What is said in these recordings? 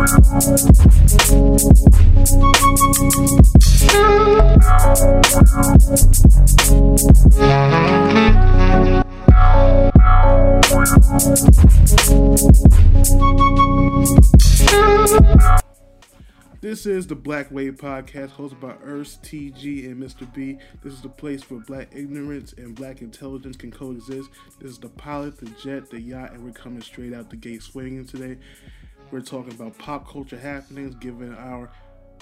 This is the Black Wave Podcast, hosted by Urs, TG, and Mr. B. This is the place where black ignorance and black intelligence can coexist. This is the pilot, the jet, the yacht, and we're coming straight out the gate swinging today. We're talking about pop culture happenings, giving our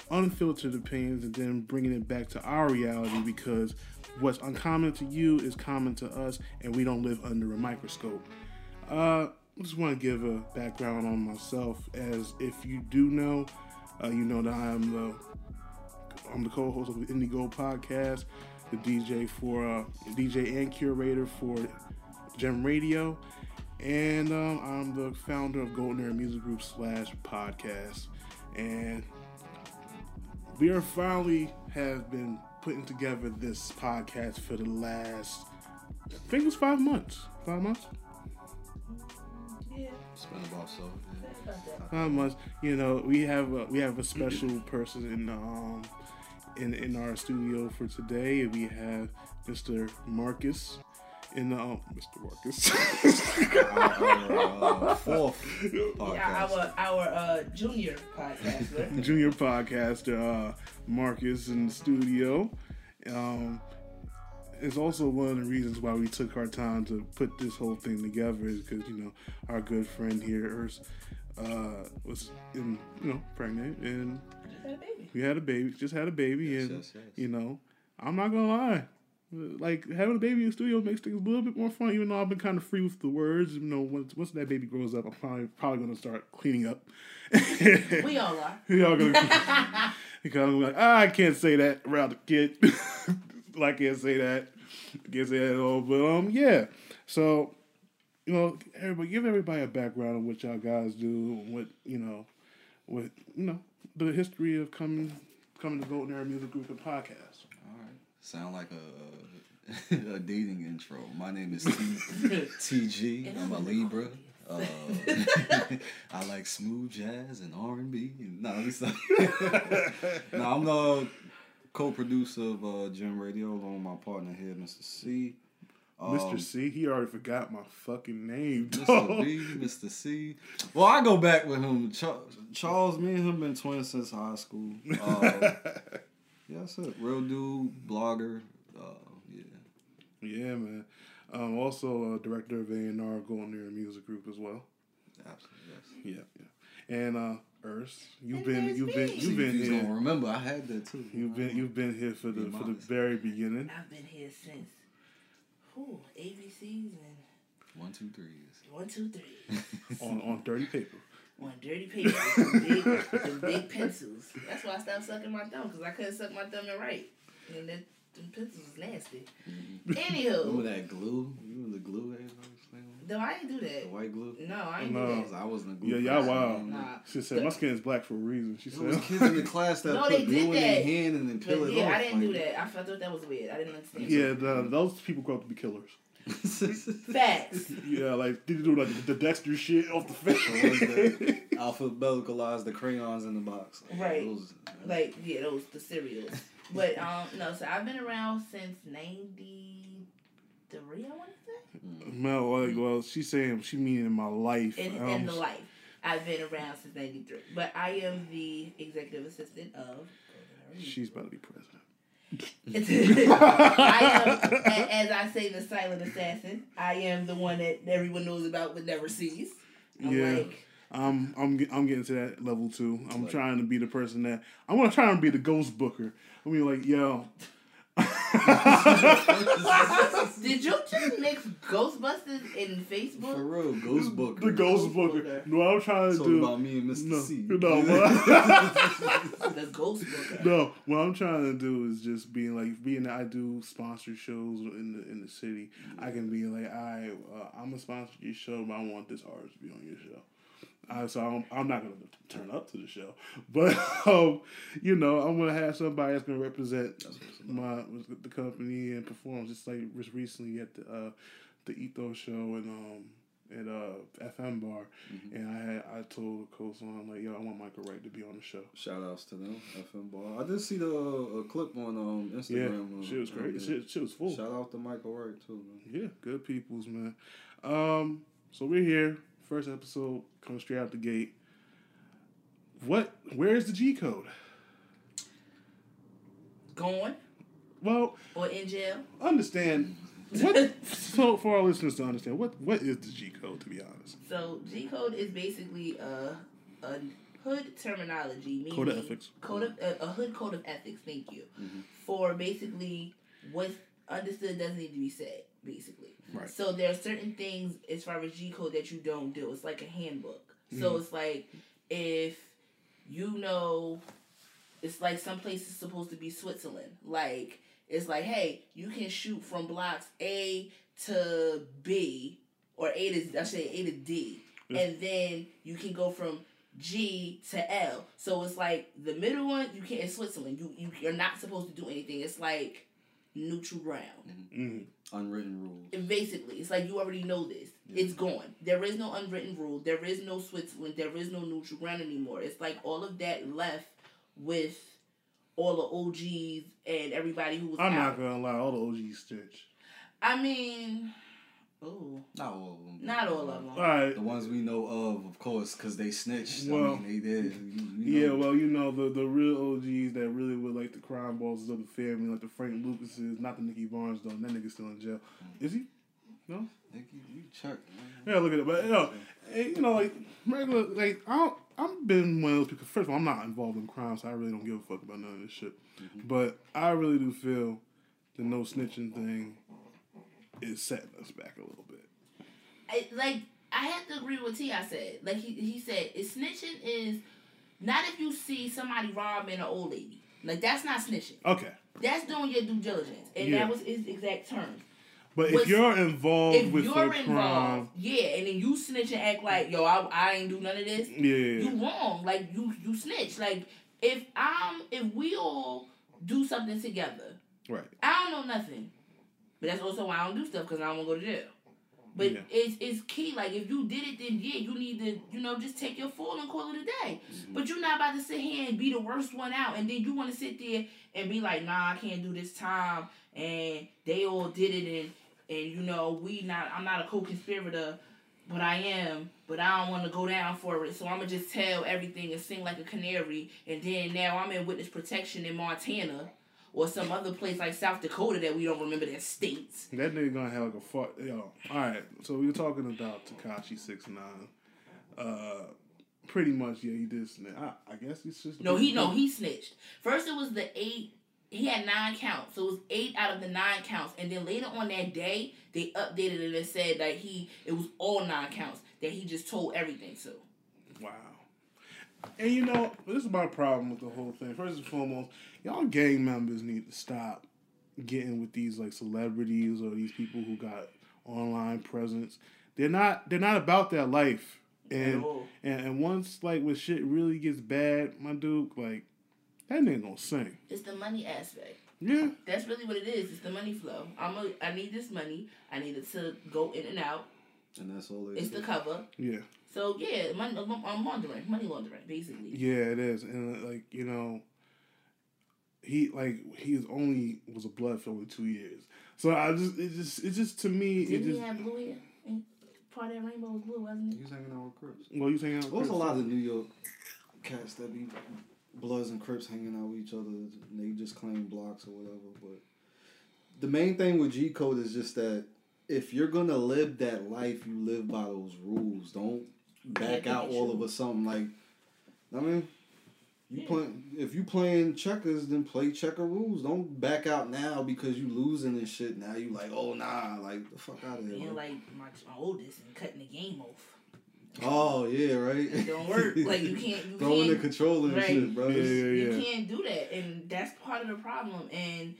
unfiltered opinions, and then bringing it back to our reality because what's uncommon to you is common to us, and we don't live under a microscope. Uh, I just want to give a background on myself, as if you do know, uh, you know that I am the I'm the co-host of the Indigo podcast, the DJ for uh, DJ and curator for Gem Radio, and um, I'm the founder of Golden Era Music Group slash podcast, and we are finally have been putting together this podcast for the last I think it was five months. Five months. Yeah. It's been about so. Five months. You know, we have a, we have a special person in um in in our studio for today. We have Mr. Marcus in the um, Mr. Marcus. Our uh, fourth Yeah, our our uh, junior podcaster. junior podcaster uh, Marcus in the studio. Um, it's also one of the reasons why we took our time to put this whole thing together is because you know our good friend here Urs, uh, was in you know pregnant and Just had a baby. we had a baby, just had a baby, Yes, and yes, yes. you know I'm not gonna lie. Like having a baby in the studio makes things a little bit more fun. Even though I've been kind of free with the words, you know, once once that baby grows up, I'm probably probably gonna start cleaning up. We all are. Y'all gonna because I'm like, ah, I can't say that around the kid. I can't say that. I can't say that at all. But um, yeah. So, you know, everybody give everybody a background on what y'all guys do, what you know, what you know, the history of coming coming to Golden Era Music Group and podcast. All right. Sound like a, a dating intro. My name is T, TG. I'm a Libra. Uh, I like smooth jazz and R and B. No, let me stop. no, I'm the co-producer of uh, Gem Radio along with my partner here, Mr. C. Um, Mr. C, he already forgot my fucking name. Mr. B, Mr. C. Well, I go back with him. Charles, me and him been twins since high school. Uh, yeah, that's it. Real dude, blogger. Uh, yeah. Yeah, man. Um, also a director of A and R Golden Era Music Group as well. Absolutely, yes. Yeah, yeah. And uh Urs, you've And been you've been you've been He's gonna here. remember. I had that too. You've been you've been here for the for the very beginning. I've been here since whew, ABCs and one, two, threes. one, two, three. on on dirty paper. On dirty paper, with big, with big pencils. That's why I stopped sucking my thumb because I couldn't suck my thumb and write. And that them pencils was nasty. Mm-hmm. Remember Anywho, that glue? You remember the glue that was playing with? no, I didn't do that. The that. white glue? No, I ain't No. do I, that. was, I wasn't a glue. Yeah, y'all person. wild. Nah. She said my skin is black for a reason. She said, There was kids in the class that No, put glue did in their hand and then peel But it yeah, off. I didn't do that. I thought that was weird. I didn't understand. Yeah, the, those people grow up to be killers. Facts. Yeah, like did you do like the Dexter shit off the face? Alphabeticalize the crayons in the box. Right. Those, Like yeah, those the cereals. But um no, so I've been around since ninety three. I want to say no, like well, she's saying she meaning in my life. in, Um, in the life. I've been around since ninety three. But I am the executive assistant of. She's about to be president. I am, as I say, the silent assassin. I am the one that everyone knows about but never sees. I'm Yeah. like, I'm I'm I'm getting to that level too. I'm trying to be the person that I'm gonna try and be the ghost booker. I mean, like, yo, did you just mix Ghostbusters in Facebook? For Facebook? real, Ghost Booker. the ghost booker. Booker. No, I'm trying to Talk do. about me and Mr. No, C. no, what? The Ghostbooker. No. What I'm trying to do is just being like being that I do sponsored shows in the in the city. I can be like, I uh, I'm a sponsor your show, but I want this artist to be on your show. Uh, so I'm, I'm not gonna turn up to the show, but um, you know I'm gonna have somebody that's represent what it's about. my the company and perform. Just like recently at the uh, the Ethos show and um at uh FM bar, Mm-hmm. and I had I told the co-son I'm like, yo, I want Michael Wright to be on the show. Shout outs to them, FM bar. I did see the uh, clip on um, Yeah, Instagram. uh, shit was great. Shit, shit was full. Shout out to Michael Wright too, man. Yeah, good peoples, man. Um, so we're here. First episode coming straight out the gate. What? Where is the G code? Going Well, or in jail? understand. What? so for our listeners to understand, what what is the G code? To be honest, So G code is basically a a hood terminology, meaning Code of ethics. Code of a, a hood code of ethics. Thank you mm-hmm. for basically what's understood doesn't need to be said. Basically, Right. So there are certain things as far as G code that you don't do. It's like a handbook. So mm-hmm. it's like if you know, it's like some place is supposed to be Switzerland. Like it's like, hey, you can shoot from blocks A to B or A to I say A to D, and then you can go from G to L. So it's like the middle one you can't in Switzerland. You you you're not supposed to do anything. It's like neutral ground. mm, Unwritten rules. And basically, it's like you already know this. It's gone. There is no unwritten rule. There is no Switzerland. There is no neutral ground anymore. It's like all of that left with all the OGs and everybody who was I'm out. not gonna lie. All the OGs stitch. I mean, oh, Not all of them. not all of them. All right. The ones we know of, of course, because they snitched. Well, I mean, they did. You, you Yeah, well, you know the the real OGs that really were like the crime bosses of the family, like the Frank Lucases, not the Nicky Barnes though. That nigga's still in jail. Is he? No. Nicky, you, you check. Yeah, look at it. But you know, eh, you know, like regular, like I don't, I've been one of those people. First of all, I'm not involved in crime, so I really don't give a fuck about none of this shit. But I really do feel the no snitching thing is setting us back a little bit. I, like I have to agree with T. I said. Like he he said, snitching is not if you see somebody robbing an old lady. Like that's not snitching. Okay, That's doing your due diligence, and Yeah. that was his exact term. but if you're involved if with you're involved, crime, yeah, and then you snitch and act like, yo, I, I ain't do none of this. yeah, You wrong. Like you you snitch. Like if I'm if we all do something together, right, I don't know nothing. But that's also why I don't do stuff because I don't want to go to jail. But Yeah. it's it's key. Like if you did it, then yeah, you need to you know just take your fall and call it a day. Mm-hmm. But you're not about to sit here and be the worst one out, and then you want to sit there and be like, nah, I can't do this time, and they all did it, and and you know we not. I'm not a co-conspirator, but I am. But I don't want to go down for it, so I'm gonna just tell everything and sing like a canary, and then now I'm in witness protection in Montana. Or some other place like South Dakota that we don't remember their states. that nigga gonna have like a fuck. Yo, all right. So we were talking about Tekashi six nine. Uh, pretty much, yeah, he did snitch. I, I guess he's just No, he no, he snitched. First it was the eight he had nine counts. So it was eight out of the nine counts. And then later on that day, they updated it and said that he it was all nine counts that he just told everything to. Wow. And you know, this is my problem with the whole thing. First and foremost, y'all gang members need to stop getting with these like celebrities or these people who got online presence. They're not they're not about that life. And all. and, and once like when shit really gets bad, my dude, like that nigga gonna sing. It's the money aspect. Yeah. That's really what it is. It's the money flow. I'm a, I need this money. I need it to go in and out. And that's all they It's the cover. Yeah. So yeah, money, I'm laundering, money laundering, basically. Yeah, it is. And uh, like, you know, he like he was only was a blood for only two years. So I just it just it just to me it Didn't just he have blue hair? Part of that rainbow was blue, wasn't it? He was hanging out with Crips. well you saying There's a lot of New York cats that be Bloods and Crips hanging out with each other. And they just claim blocks or whatever. But the main thing with G Code is just that if you're gonna live that life, you live by those rules. Don't back Yeah, out be all true. of a sudden. Like, I mean, you Yeah. play if you playing checkers, then play checker rules. Don't back out now because you losing and shit. Now you like, oh nah, like the fuck out of here. Being like my, my oldest and cutting the game off. Oh yeah, right. It don't work. Like you can't. You Throwing the can't. controller and Right. shit, bro. Yeah, yeah, You can't do that, and that's part of the problem. And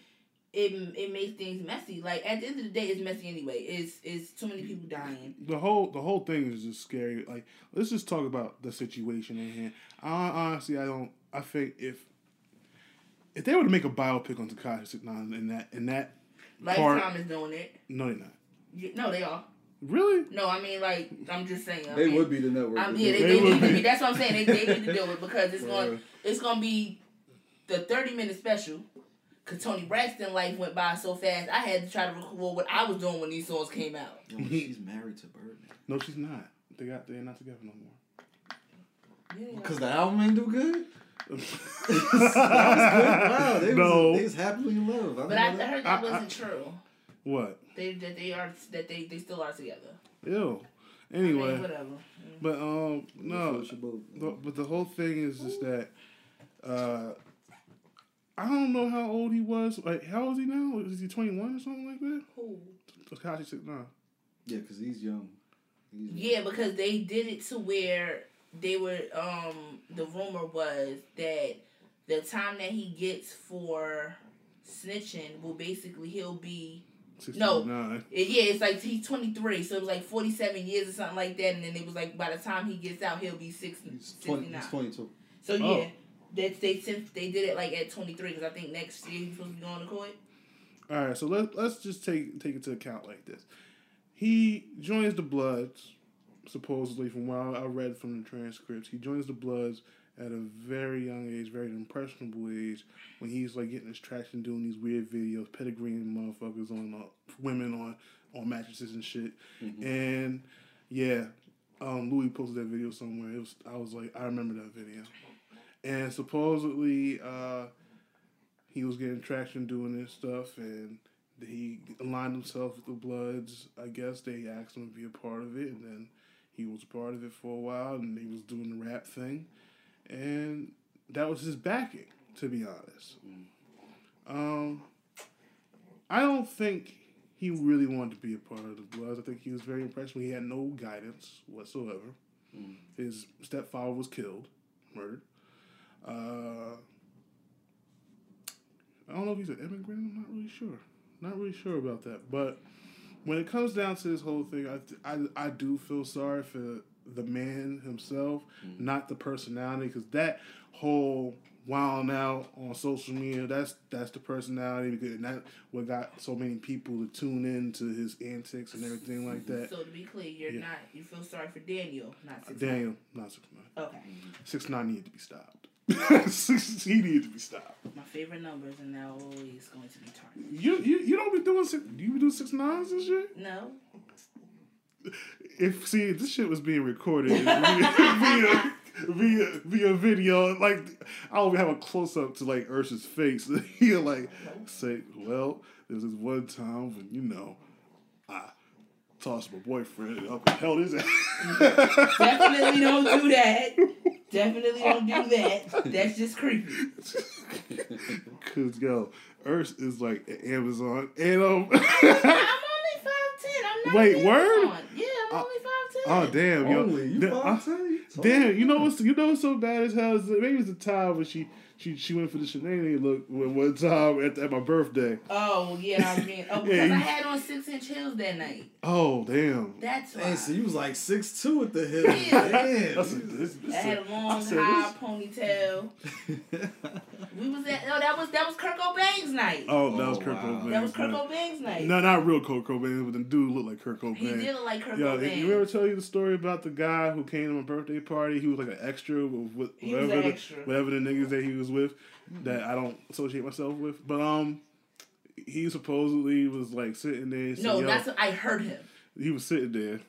it it makes things messy. Like at the end of the day, it's messy anyway. It's it's too many people dying. The whole the whole thing is just scary. Like let's just talk about the situation in hand. I honestly I don't I think if if they were to make a biopic on Tekashi Six Nine in that in that Lifetime Part- is doing it. no they're not. You, no, they are. Really? No, I mean like I'm just saying. I They mean, would be the network. I mean, yeah, do they, they, They need would to be. be. That's what I'm saying. They, they need to do it because it's going it's going to be the 30 minute special. Cause Toni Braxton life went by so fast, I had to try to record what I was doing when these songs came out. Yo, she's married to Birdman. No, she's not. They got they're not together no more. Yeah. Because the album ain't do good? that was good. Wow, they, No. was, they was happily in love. I But I know that. heard that I- I- wasn't true. What? They that they are that they they still are together. Ew. I mean, Anyway, whatever. but um, no. Float the- But the whole thing is just that uh, I don't know how old he was. Like, how old is he now? Is he twenty one or something like that? Who? Tekashi six nine. Yeah, because he's young. He's Yeah, because they did it to where they were. Um, the rumor was that the time that he gets for snitching will basically he'll be. No. nine. Yeah, it's like he's twenty three, so it was like forty seven years or something like that, and then it was like by the time he gets out, he'll be 60, He's, 20, he's 22. So yeah, That's they since they did it like at twenty three because I think next year he's supposed to be going to court. All right, so let let's just take take it to account like this. He joins the Bloods, supposedly from what I read from the transcripts. He joins the Bloods at a very young age, very impressionable age, when he's like getting his traction, doing these weird videos, pedigreeing motherfuckers on uh, women on on mattresses and shit. And yeah, um, Louis posted that video somewhere. It was I was like, I remember that video. And supposedly, uh, he was getting traction doing this stuff, and he aligned himself with the Bloods. I guess they asked him to be a part of it, and then he was part of it for a while, and he was doing the rap thing, and that was his backing, to be honest. Um, I don't think he really wanted to be a part of the Bloods. I think he was very impressed when he had no guidance whatsoever. His stepfather was killed, murdered. Uh, I don't know if he's an immigrant. I'm not really sure. Not really sure about that. But when it comes down to this whole thing, I I, I do feel sorry for the man himself, not the personality, because that whole wild out on social media, that's that's the personality, because and that what got so many people to tune in to his antics and everything like that. So to be clear, you're Yeah. not you feel sorry for Daniel, not six Daniel, not six nine. Okay, Six nine needed to be stopped. He needed to be stopped. my favorite numbers are now always going to be targeted. You you you don't be doing six. Do you do six nines and shit? No, If see if this shit was being recorded via via, via video, like I would have a close up to like Ursa's face. He'll like say, "Well, there's this one time when you know I tossed my boyfriend and up and held his ass." definitely don't do that. Definitely don't do that. That's just creepy. Cause yo, Earth is like Amazon, and um. I'm only five ten. I'm not. Wait, word? Amazon. Yeah, I'm Uh, only five. Oh damn, yo! Only you Da- uh, 5'10"? damn, you know what's you know what's so bad as hell? Is that maybe it's the time when she she she went for the shenanigan look one one time at, at my birthday. Oh yeah, I mean, oh because Yeah, you- I had on six inch heels that night. Oh damn! That's why. Hey, so you was like six two at the hip. Yeah. Damn. That's a, this, this I had a a- long, said high ponytail. We was at no, that was that was Kurt Cobain's night. Oh, that was Oh, Kurt wow. Cobain. that was Kurt Cobain's night. No, not real Kurt Cobain, but the dude looked like Kurt Cobain. he did look like Kurt Yo, Cobain. you ever tell you the story about the guy who came to my birthday party? He was like an extra with, with whatever, an the, whatever the niggas that he was with that I don't associate myself with. But um, he supposedly was like sitting there. And said, no, that's what I heard him. he was sitting there.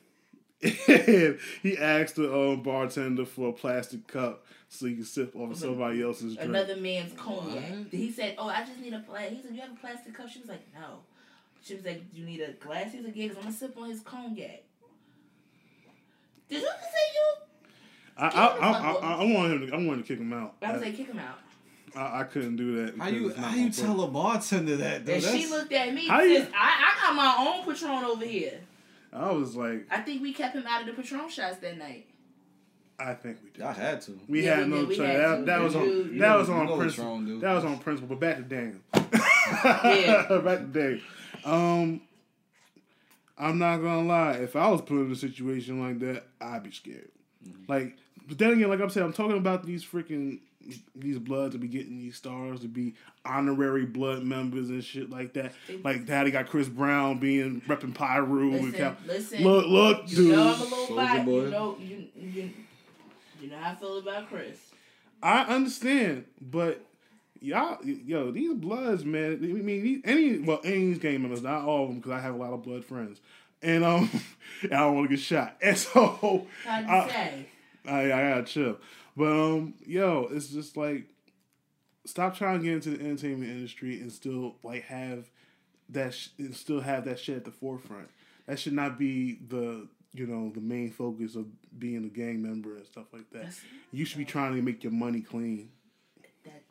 And he asked the um, bartender for a plastic cup so he could sip off of somebody else's drink. Another man's cognac. What? He said, "Oh, I just need a plastic." He said, "You have a plastic cup?" She was like, "No." She was like, "You need a glass?" He was like, "Yeah, 'cause I'm gonna sip on his cognac." Did you say you? I, I, I, I, I wanted him. To, I wanted to kick him out. I was I, like, "Kick him out." I, I couldn't do that. How you how you tell a bartender that though? And she looked at me. How and you- I, I got my own Patron over here. I was like, I think we kept him out of the Patron shots that night. I think we did. I had to. We Yeah, had we no choice. had That, to. that was on. you that was on principle. wrong. That was on principle. But back to Daniel. Yeah. back to Daniel. Um, I'm not gonna lie. If I was put in a situation like that, I'd be scared. Mm-hmm. Like, but then again, like I'm saying, I'm talking about these freaking these bloods to be getting these stars to be honorary blood members and shit like that. Like Daddy got Chris Brown being repping Piru. Listen, and Cal- listen. look, look, You dude. know I'm a little Soulja biased. Boy. You know, you, you, you know how I feel about Chris. I understand, but y'all, yo, these bloods, man. I mean, these, any well, any of these gang members, not all of them, because I have a lot of blood friends, and um, and I don't want to get shot, and so I-? I, I gotta chill. But um, yo, it's just like stop trying to get into the entertainment industry and still like have that sh- and still have that shit at the forefront. That should not be the you know the main focus of being a gang member and stuff like that. That's- You should be trying to make your money clean.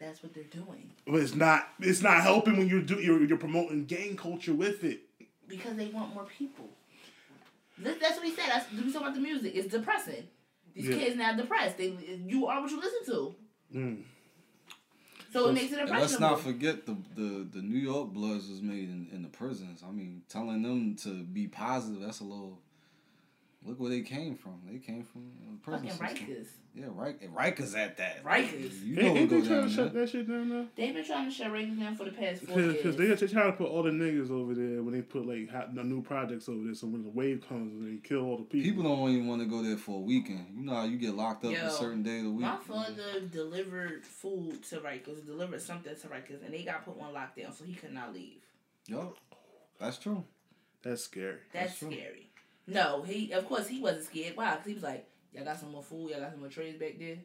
That that's what they're doing But it's not. It's not helping when you're do you're, you're promoting gang culture with it. because they want more people. That- That's what he said. That's we talking about the music. It's depressing. These Yeah. kids now depressed. They you are what you listen to. Mm. So it makes it And impressionable. let's not forget the, the, the New York Bloods was made in, in the prisons. I mean, telling them to be positive, that's a little. Look where they came from. They came from the prison Fucking system. Rikers. Yeah, right. Rikers at that. Rikers. You know Ain't, what ain't they trying to shut that shit down now? They've been trying to shut Rikers down for the past four years. Because they they try to put all the niggas over there when they put like hot, the new projects over there. So when the wave comes, they kill all the people. People don't even want to go there for a weekend. You know how you get locked up Yo, a certain day of the week. My father delivered food to Rikers, delivered something to Rikers, and they got put on lockdown, so he could not leave. Yup. That's true. That's scary. That's, That's true. scary. No, he of course he wasn't scared. Why? Because he was like, "Y'all got some more food. Y'all got some more trays back there."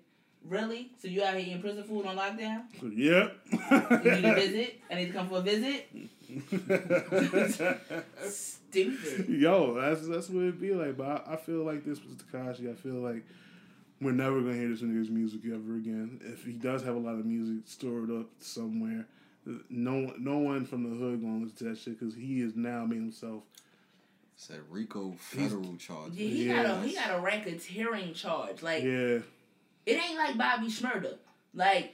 Really? So you out here eating prison food on lockdown? Yep. You need a visit? I need to come for a visit? Stupid. Yo, that's that's what it'd be like. But I, I feel like this was Tekashi. I feel like we're never gonna hear this nigga's music ever again. If he does have a lot of music stored up somewhere, no no one from the hood gonna listen to that shit because he is now made himself. Said RICO federal charges. Yeah, he got a he got a racketeering charge. Like Yeah, it ain't like Bobby Shmurda. Like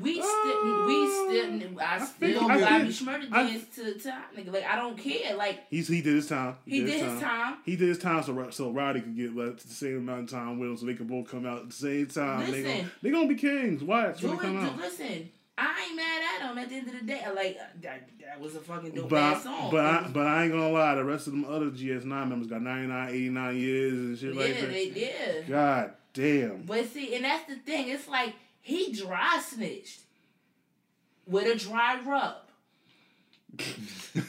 we Uh, still we still I, I still think- I Bobby think- Shmurda I- dance to to hot nigga. Like I don't care. Like he's he did his time. he did his time. He did his time so so Rowdy could get like, the same amount of time with him, so they could both come out at the same time. They gonna, Listen. they gonna be kings. Watch Do when it. they come Do, out. listen, I ain't mad at him. At the end of the day, like uh, that, that was a fucking dope But ass song. but I, but I ain't gonna lie. The rest of them other GS9 members got 99, 89 years and shit yeah, like that. Yeah, they did. God damn. But see, and that's the thing. It's like he dry snitched with a dry rub.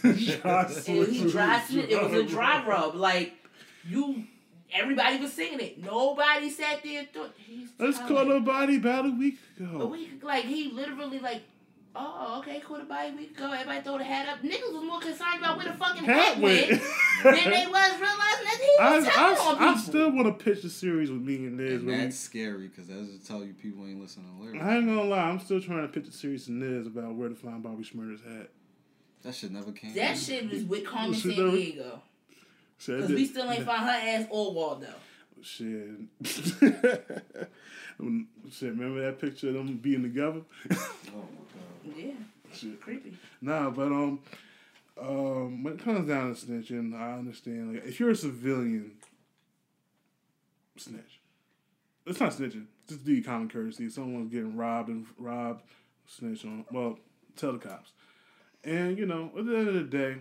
And he dry snitched. It was a dry rub. Like you, everybody was singing it. Nobody sat there and thought he's. Let's telling. call a body about a week ago. A ago. week, like he literally like, oh okay, cool. About a week ago, everybody throw the hat up. Niggas was more concerned about where the fucking hat, Hat went went. than they was realizing that he I, was telling on I, I still want to pitch the series with me and Niz. And where we- that's scary because that's to tell you people ain't listening to lyrics. I ain't gonna lie, I'm still trying to pitch a series to Niz about where to find Bobby Shmurda's hat. That shit never came. that out. shit was with Carmen Shit, San Diego. Shit, Because we still ain't find her ass or Waldo. Shit. Um, Shit, remember that picture of them being together? Oh my god. Yeah, Shit. creepy. Nah, but um, um, when it comes down to snitching, I understand. Like, if you're a civilian, snitch. It's not snitching. Just do your common courtesy. If someone's getting robbed and robbed, snitch on. Well, tell the cops. And you know, at the end of the day,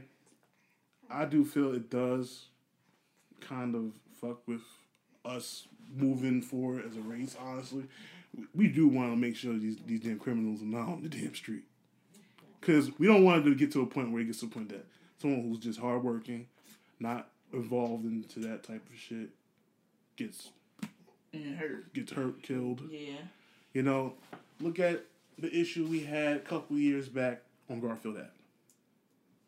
I do feel it does kind of fuck with us moving forward as a race. Honestly, we do want to make sure these these damn criminals are not on the damn street because we don't want it to get to a point where it gets to a point that someone who's just hardworking, not involved into that type of shit, gets And hurt. gets hurt, killed. Yeah. You know, look at the issue we had a couple years back on Garfield Avenue.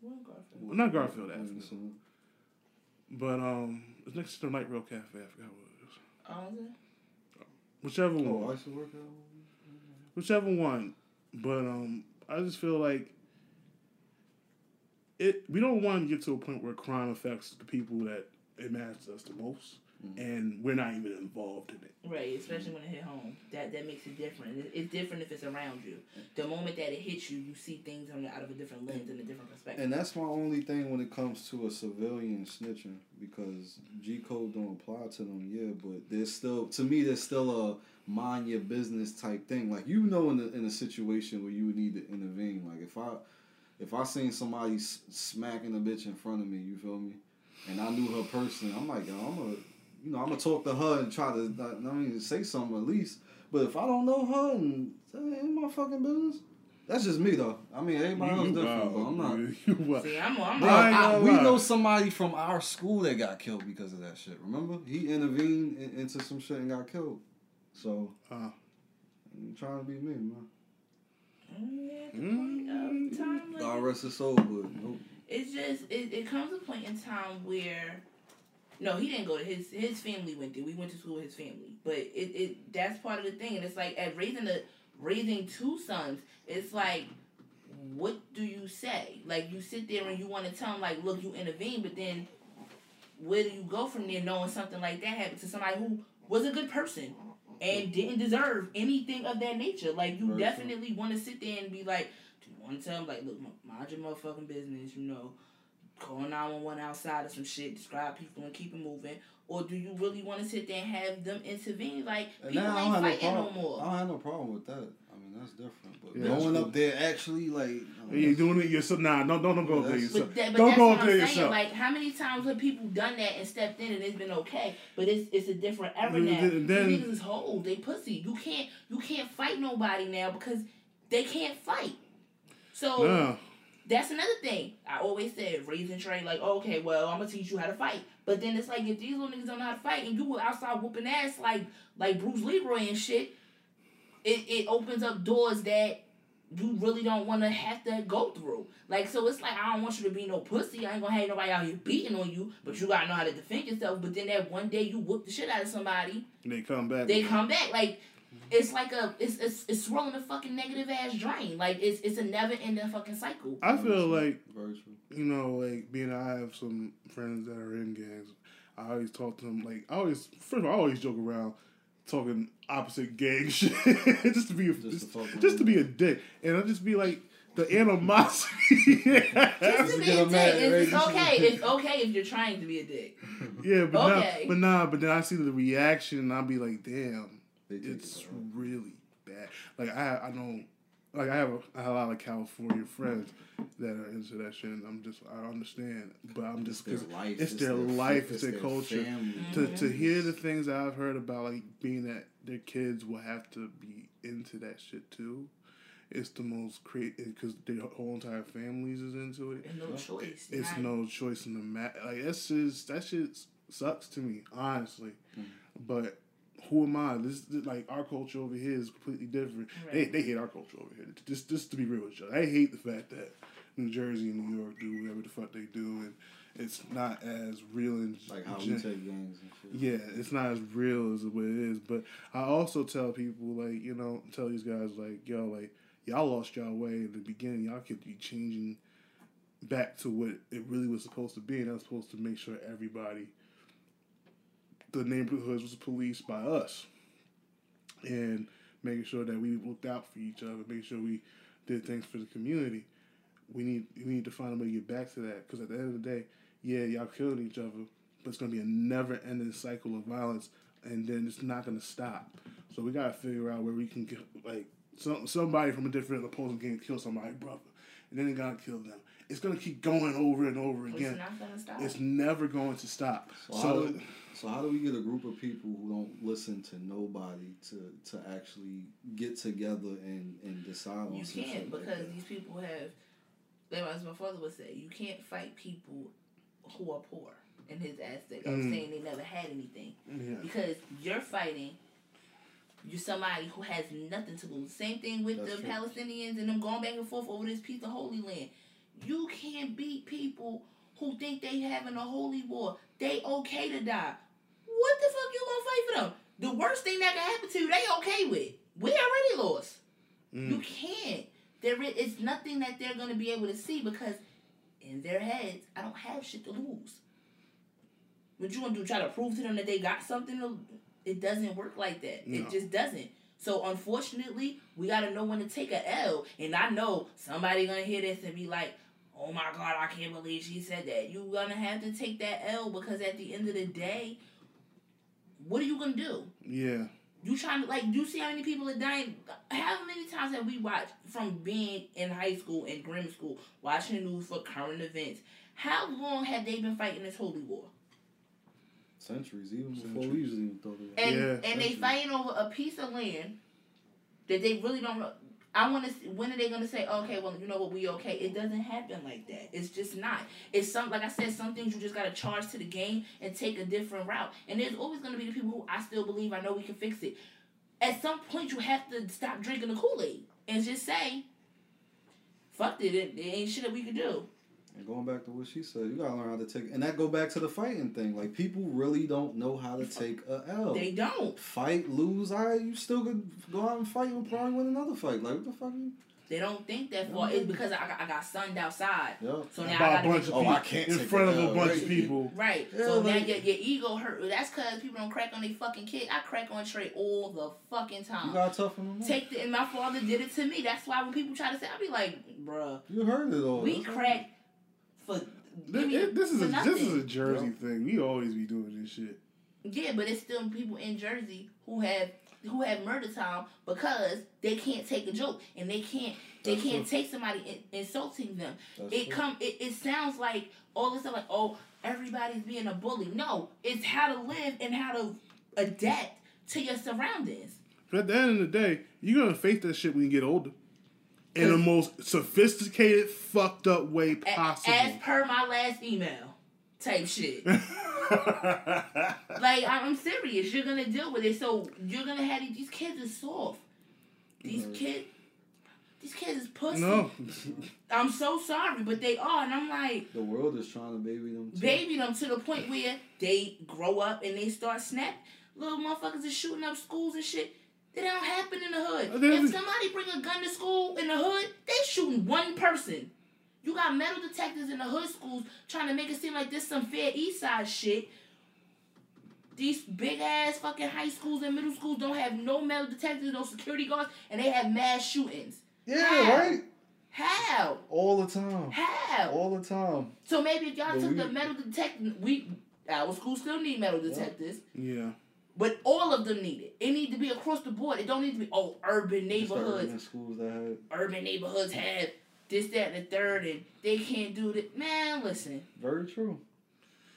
What Garfield? Well, not Garfield Avenue, but um, it's next to the Light Rail Cafe. I forgot what it was. Oh, was it? Whichever Oh, one. I should work out. whichever one. But um, I just feel like it. We don't want to get to a point where crime affects the people that it matters to us the most, Mm-hmm. and we're not even involved in it. Right, especially when it hit home. That that makes it different. It's different if it's around you. The moment that it hits you, you see things on out of a different lens and a different perspective. And that's my only thing when it comes to a civilian snitching because mm-hmm. G code don't apply to them. Yeah, but there's still to me there's still a mind your business type thing. Like you know, in a, in a situation where you would need to intervene. Like if I if I seen somebody smacking a bitch in front of me, you feel me, and I knew her person, I'm like, yo, I'm gonna you know I'm gonna talk to her and try to I mean say something at least. But if I don't know her and that ain't my fucking business. That's just me though. I mean everybody else different, but I'm not. You wild. See, I'm, I'm Bro, I ain't I- we know somebody from our school that got killed because of that shit. Remember, he intervened in, into some shit and got killed. So Uh, I'm trying to be me, man. at the point of time, like, God rest his soul, but nope. it's just it, it comes a point in time where no he didn't go to his his family went there. We went to school with his family. But it, it that's part of the thing. And it's like at raising a raising two sons it's like what do you say? Like you sit there and you want to tell them like look you intervene but then where do you go from there knowing something like that happened to somebody who was a good person and didn't deserve anything of that nature? Like you Very definitely want to sit there and be like do you want to tell them like look mind your motherfucking business you know call 911 outside of some shit, describe people and keep it moving? Or do you really want to sit there and have them intervene? Like, And people ain't don't no fighting no more. I don't have no problem with that. I mean, that's different. But Yeah, going cool. up there actually like, uh, you doing it yourself? Nah, don't don't, don't go up there yourself. But, that, but don't go up there yourself. Like, how many times have people done that and stepped in and it's been okay? But it's it's a different era Then- now. then- then- These niggas is hoes. They pussy. You can't you can't fight nobody now because they can't fight. So no. That's another thing. I always said, raising Trey, like, oh, okay, well, I'm gonna teach you how to fight. But then it's like if these little niggas don't know how to fight and you were outside whooping ass like like Bruce Leroy and shit, it, it opens up doors that you really don't wanna have to go through. Like so it's like I don't want you to be no pussy. I ain't gonna have nobody out here beating on you, but you gotta know how to defend yourself. But then that one day you whoop the shit out of somebody, And They come back. they come back. Like Mm-hmm. it's like a it's it's it's swirling a fucking negative ass drain. Like it's it's a never ending fucking cycle. I feel like very true. you know, like being I have some friends that are in gangs. I always talk to them like I always first of all I always joke around talking opposite gang shit just to be a, Just to just, talk just to be a dick and I just be like the animosity. Just to be a dick. It's, it's okay. It's okay if you're trying to be a dick. yeah, but Okay. nah, but nah, but then I see the reaction and I'll be like, damn, They take it's it really bad. Like I I don't like I have a, I have a lot of California friends that are into that shit and I'm just I don't understand, but I'm It's just life. it's their life, it's it's their culture. family. to to mm-hmm. hear the things that I've heard about like being that their kids will have to be into that shit too. It's the most crazy because their whole entire families is into it. And no choice. It's Not- no choice in the matter. Like that's just that shit sucks to me, honestly. Mm. But who am I? This is- like our culture over here is completely different. They Right. they hate our culture over here. Just just to be real with you, I hate the fact that New Jersey and New York do whatever the fuck they do, and it's not as real and Like how we take games and shit. yeah, it's not as real as what it is. But I also tell people like, you know, tell these guys like, yo, like y'all lost y'all way in the beginning. Y'all could be changing back to what it really was supposed to be, and that's supposed to make sure everybody, the neighborhoods was policed by us, and making sure that we looked out for each other, making sure we did things for the community. We need we need to find a way to get back to that because at the end of the day, yeah, y'all killing each other, but it's gonna be a never ending cycle of violence, and then it's not gonna stop. So we gotta figure out where we can get like some somebody from a different opposing gang kill somebody brother, and then they gotta kill them. It's gonna keep going over and over It's again. not gonna stop. It's never going to stop. So, how So do, so how do we get a group of people who don't listen to nobody to to actually get together and and decide on something? you some can't shit like because these people have, like as my father would say, you can't fight people who are poor. In his aspect of Mm. saying they never had anything, yeah. because you're fighting. You're somebody who has nothing to lose. Same thing with That's the true. Palestinians and them going back and forth over this piece of holy land. You can't beat people who think they having a holy war. They okay to die. What the fuck you gonna fight for them? The worst thing that can happen to you, they okay with. We already lost. You Mm. can't. There is it's nothing that they're gonna be able to see because in their heads, I don't have shit to lose. What you gonna do? Try to prove to them that they got something? To, it doesn't work like that. No. It just doesn't. So unfortunately, we gotta know when to take a L. And I know somebody gonna hear this and be like, "Oh my God, I can't believe she said that." You're gonna have to take that L because at the end of the day, what are you gonna do? Yeah. You trying to like? You see how many people are dying? How many times have we watched from being in high school and grammar school, watching the news for current events? How long have they been fighting this holy war? Centuries, even before we usually even thought about. And Yeah, and they centuries. fighting over a piece of land that they really don't know. I want to. When are they gonna say, okay, well, you know what, we okay? It doesn't happen like that. It's just not. It's some like I said, some things you just gotta charge to the game and take a different route. And there's always gonna be the people who I still believe I know we can fix it. At some point, you have to stop drinking the Kool Aid and just say, fuck it. It, it ain't shit that we can do. And going back to what she said, you gotta learn how to take, and that go back to the fighting thing. Like people really don't know how to take a L. They don't. Fight, lose, all right, you still could go out and fight and probably win another fight. Like what the fuck? You? They don't think that far. It's because I got, I got sunned outside. Yo. So now I By a gotta bunch make of Oh, people I can't in front a of a L, bunch right? of people. Right. Yeah, so like- now your, your ego hurt. That's because people don't crack on their fucking kid. I crack on Trey all the fucking time. You gotta toughen them up. Take the and my father did it to me. That's why when people try to say, I'll be like, bruh, You heard it all. we crack. all. For. This, me- this is a this is a. Jersey thing. We always be doing this shit. Yeah, but it's still people in Jersey who have who have murder time because they can't take a joke and they can't they That's can't true. take somebody in, insulting them. That's it true. come it, it sounds like all this stuff like oh everybody's being a bully. No, it's how to live and how to adapt to your surroundings. But at the end of the day, you're gonna face that shit when you get older. In the most sophisticated, fucked up way A- possible. as per my last email, type shit. like I'm serious. You're gonna deal with it. So you're gonna have these, these kids is soft. These Mhm. kids, these kids is pussy. no. I'm so sorry, but they are, and I'm like The world is trying to baby them. Too. baby them to the point where they grow up and they start snap. Little motherfuckers is shooting up schools and shit. That don't happen in the hood. If somebody bring a gun to school in the hood, they shooting one person. You got metal detectors in the hood schools trying to make it seem like this some fair east side shit. These big ass fucking high schools and middle schools don't have no metal detectors, no security guards, and they have mass shootings. Yeah, How? right. How? All the time. How? All the time. So maybe if y'all But took we- the metal detector, we our school still need metal detectors, Yeah. But all of them need it. It need to be across the board. It don't need to be oh urban neighborhoods. in schools that had Urban neighborhoods have this, that, and the third, and they can't do that. Man, listen, very true.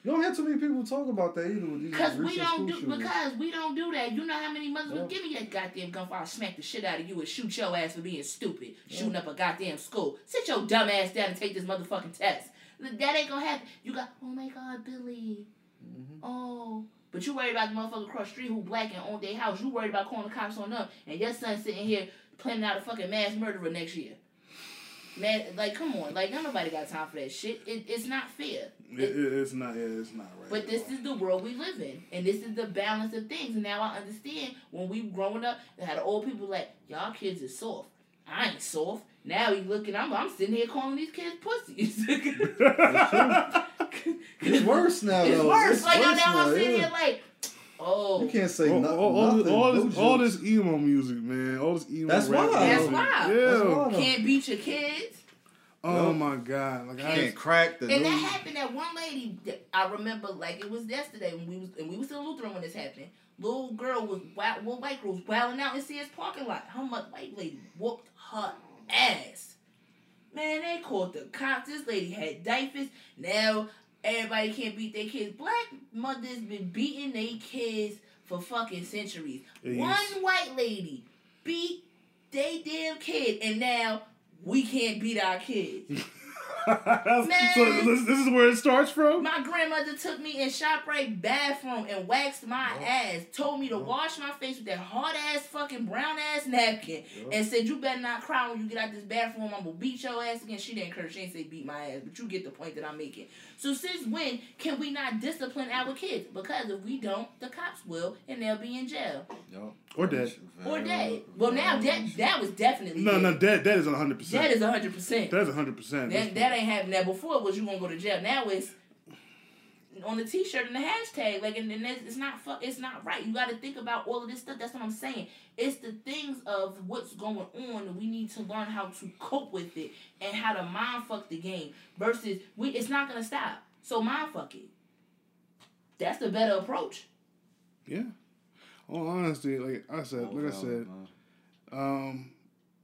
You don't hear too many people talk about that either because we don't do shootings. because we don't do that. You know how many mothers Yeah. would give me that goddamn gun for I'll smack the shit out of you and shoot your ass for being stupid, Yeah. shooting up a goddamn school. Sit your dumb ass down and take this motherfucking test. That ain't gonna happen. You got oh my god, Billy. Mhm. Oh. But you worried about the motherfucker across the street who black and own their house. You worried about calling the cops on them. And your son sitting here planning out a fucking mass murderer next year. Man, like, come on. Like, nobody got time for that shit. It, it's not fair. It, it, it's not. Yeah, it's not right. But this is the world we live in. And this is the balance of things. And now I understand when we growing up, they had old people like, y'all kids is soft. I ain't soft. Now you looking, I'm, I'm sitting here calling these kids pussies. It's worse now, It's though. worse. It's like worse now I'm now, sitting yeah. here like, oh. You can't say all, no- all, all, nothing. all no this, all this emo music, man. All this emo. That's rap why. That's music. why. Yeah. That's why. Can't beat your kids. Oh Yeah. my god! Like I, Can't crack the And that happened that one lady I remember like it was yesterday when we was and we was still Lutheran when this happened. Little girl was wild, well, white girl was wilding out in CS parking lot. How much white lady whooped her ass? Man, they called the cops. This lady had diapers. Now everybody can't beat their kids. Black mothers been beating their kids for fucking centuries. Yes. One white lady beat they damn kid, and now we can't beat our kids. so this, this is where it starts from. My grandmother took me in ShopRite bathroom and waxed my oh. ass. Told me to oh. wash my face with that hard ass fucking brown ass napkin. And said, You better not cry when you get out this bathroom. I'm gonna beat your ass again. She didn't curse. She didn't say beat my ass. But you get the point that I'm making. So since when can we not discipline our kids? Because if we don't, the cops will and they'll be in jail. Yup. Or dead. Or Very- dead. Well now that that was definitely No, dead. no, that that is one hundred percent. is hundred percent. That is hundred percent. That, that ain't happening. That before it was you gonna go to jail. Now it's on the T-shirt and the hashtag. Like, and, and it's, it's not fuck. It's not right. You got to think about all of this stuff. That's what I'm saying. It's the things of what's going on. We need to learn how to cope with it and how to mind fuck the game. Versus, we it's not gonna stop. So mind fuck it. That's the better approach. Yeah. all honesty, like I said, Oh, like I said, man. um,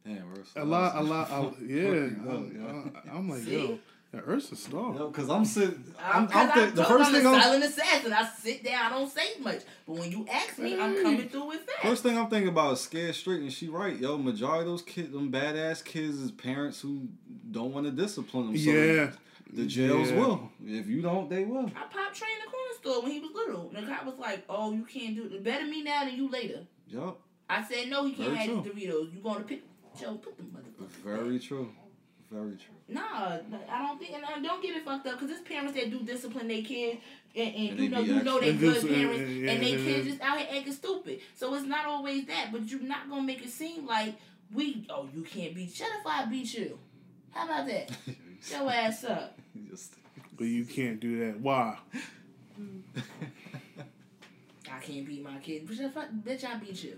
Damn, we're a lot, a lot, I, yeah. Fucking I'm, yeah. I'm like, See? yo, yeah, Ursa star. Yo, cause I'm sitting. Uh, I'm, I'm, I'm, think, the first thing I'm a I'm silent assassin. I sit there. I don't say much. But when you ask me, I'm coming through with facts. First thing I'm thinking about is scared straight, and she right, yo. Majority of those kids, them badass kids, is parents who don't want to discipline them. So Yeah. the jails Yeah. will. If you don't, they will. I popped Trey in the corner store when he was little. And the cop was like, "Oh, you can't do it. Better me now than you later." Yup, I said, "No, he can't Very have these Doritos. You going to pick Joe? Put them motherfuckers." back." very true, very true. Nah, I don't think, and I don't get it fucked up because it's parents that do discipline their kids, and, and, And you know, you know they good parents, and- yeah, and they yeah, kids yeah. just out here acting stupid. So it's not always that, but you're not gonna make it seem like we, oh, you can't beat. Shut up, if I beat you. How about that? Shut your ass up. Just- But you can't do that. Why? I can't beat my kid. But shut the fuck, bitch, I beat you.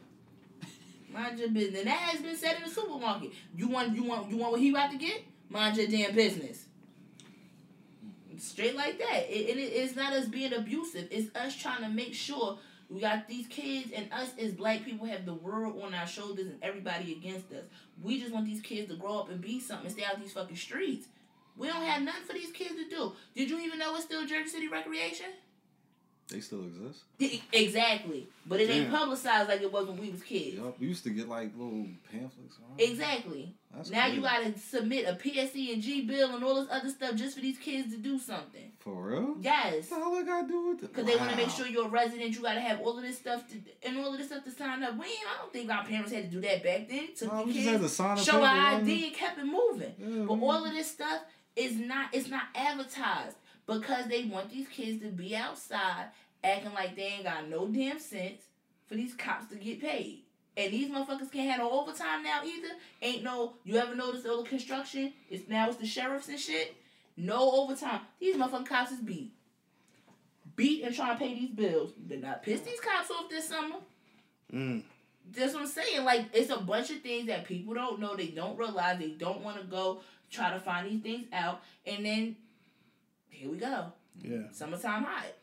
Mind your business. And that has been said in the supermarket. You want, you want, you want what he about to get? Mind your damn business. Straight like that. It, it, it's not us being abusive. It's us trying to make sure we got these kids and us as black people have the world on our shoulders and everybody against us. We just want these kids to grow up and be something and stay out these fucking streets. We don't have nothing for these kids to do. Did you even know it's still Jersey City Recreation? They still exist. Exactly. But it ain't publicized like it was when we was kids. Yup, we used to get like little pamphlets. Exactly. That's now crazy. you gotta submit a PSE and G bill and all this other stuff just for these kids to do something. For real? Yes. What the hell I gotta do with it? Because they want to make sure you're a resident, you gotta have all of this stuff to and all of this stuff to sign up. We I don't think our parents had to do that back then. Took No, the kids, had to sign a show our? ID, and kept it moving. Yeah, But man. all of this stuff is not it's not advertised because they want these kids to be outside acting like they ain't got no damn sense for these cops to get paid. And these motherfuckers can't have no overtime now either. Ain't no you ever notice all the construction? It's now it's the sheriffs and shit. No overtime. These motherfucking cops is beat. Beat and trying to pay these bills. Did not piss these cops off this summer. Mm. That's what I'm saying. Like it's a bunch of things that people don't know. They don't realize. They don't want to go try to find these things out. And then here we go. Yeah. Summertime hot.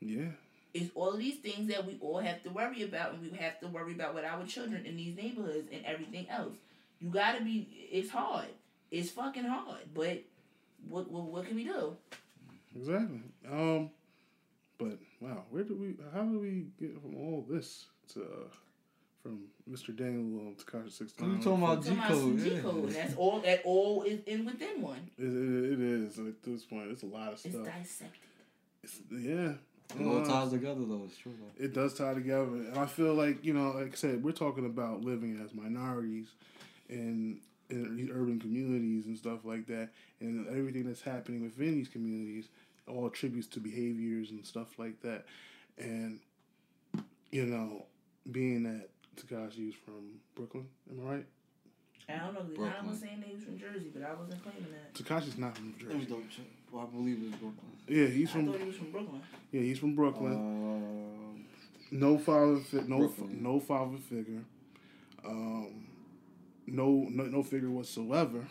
Yeah. It's all of these things that we all have to worry about, and we have to worry about with our children in these neighborhoods and everything else. You gotta be. It's hard. It's fucking hard. But what what, what can we do? Exactly. Um, but wow, where do we? How do we get from all this to uh, from Mr. Daniel um, Tekashi Six You talking about Talking about G-code, yeah. G code. That's all. That all is in within one. It, it, it is at this point. It's a lot of stuff. It's dissected. It's, yeah. It all Uh, ties together though. It's true though. it does tie together, and I feel like you know, like I said, we're talking about living as minorities in in these urban communities and stuff like that, and everything that's happening within these communities all attributes to behaviors and stuff like that, and you know, being that Tekashi is from Brooklyn, am I right? I don't know. I Brooklyn. was saying they was from Jersey, but I wasn't claiming that. Tekashi's not from Jersey. Well, I believe it's Brooklyn. Yeah, he's I from thought he was from Brooklyn. yeah he's from Brooklyn. Um, no father, fi- no Brooklyn. no father figure, um, no, no no figure whatsoever,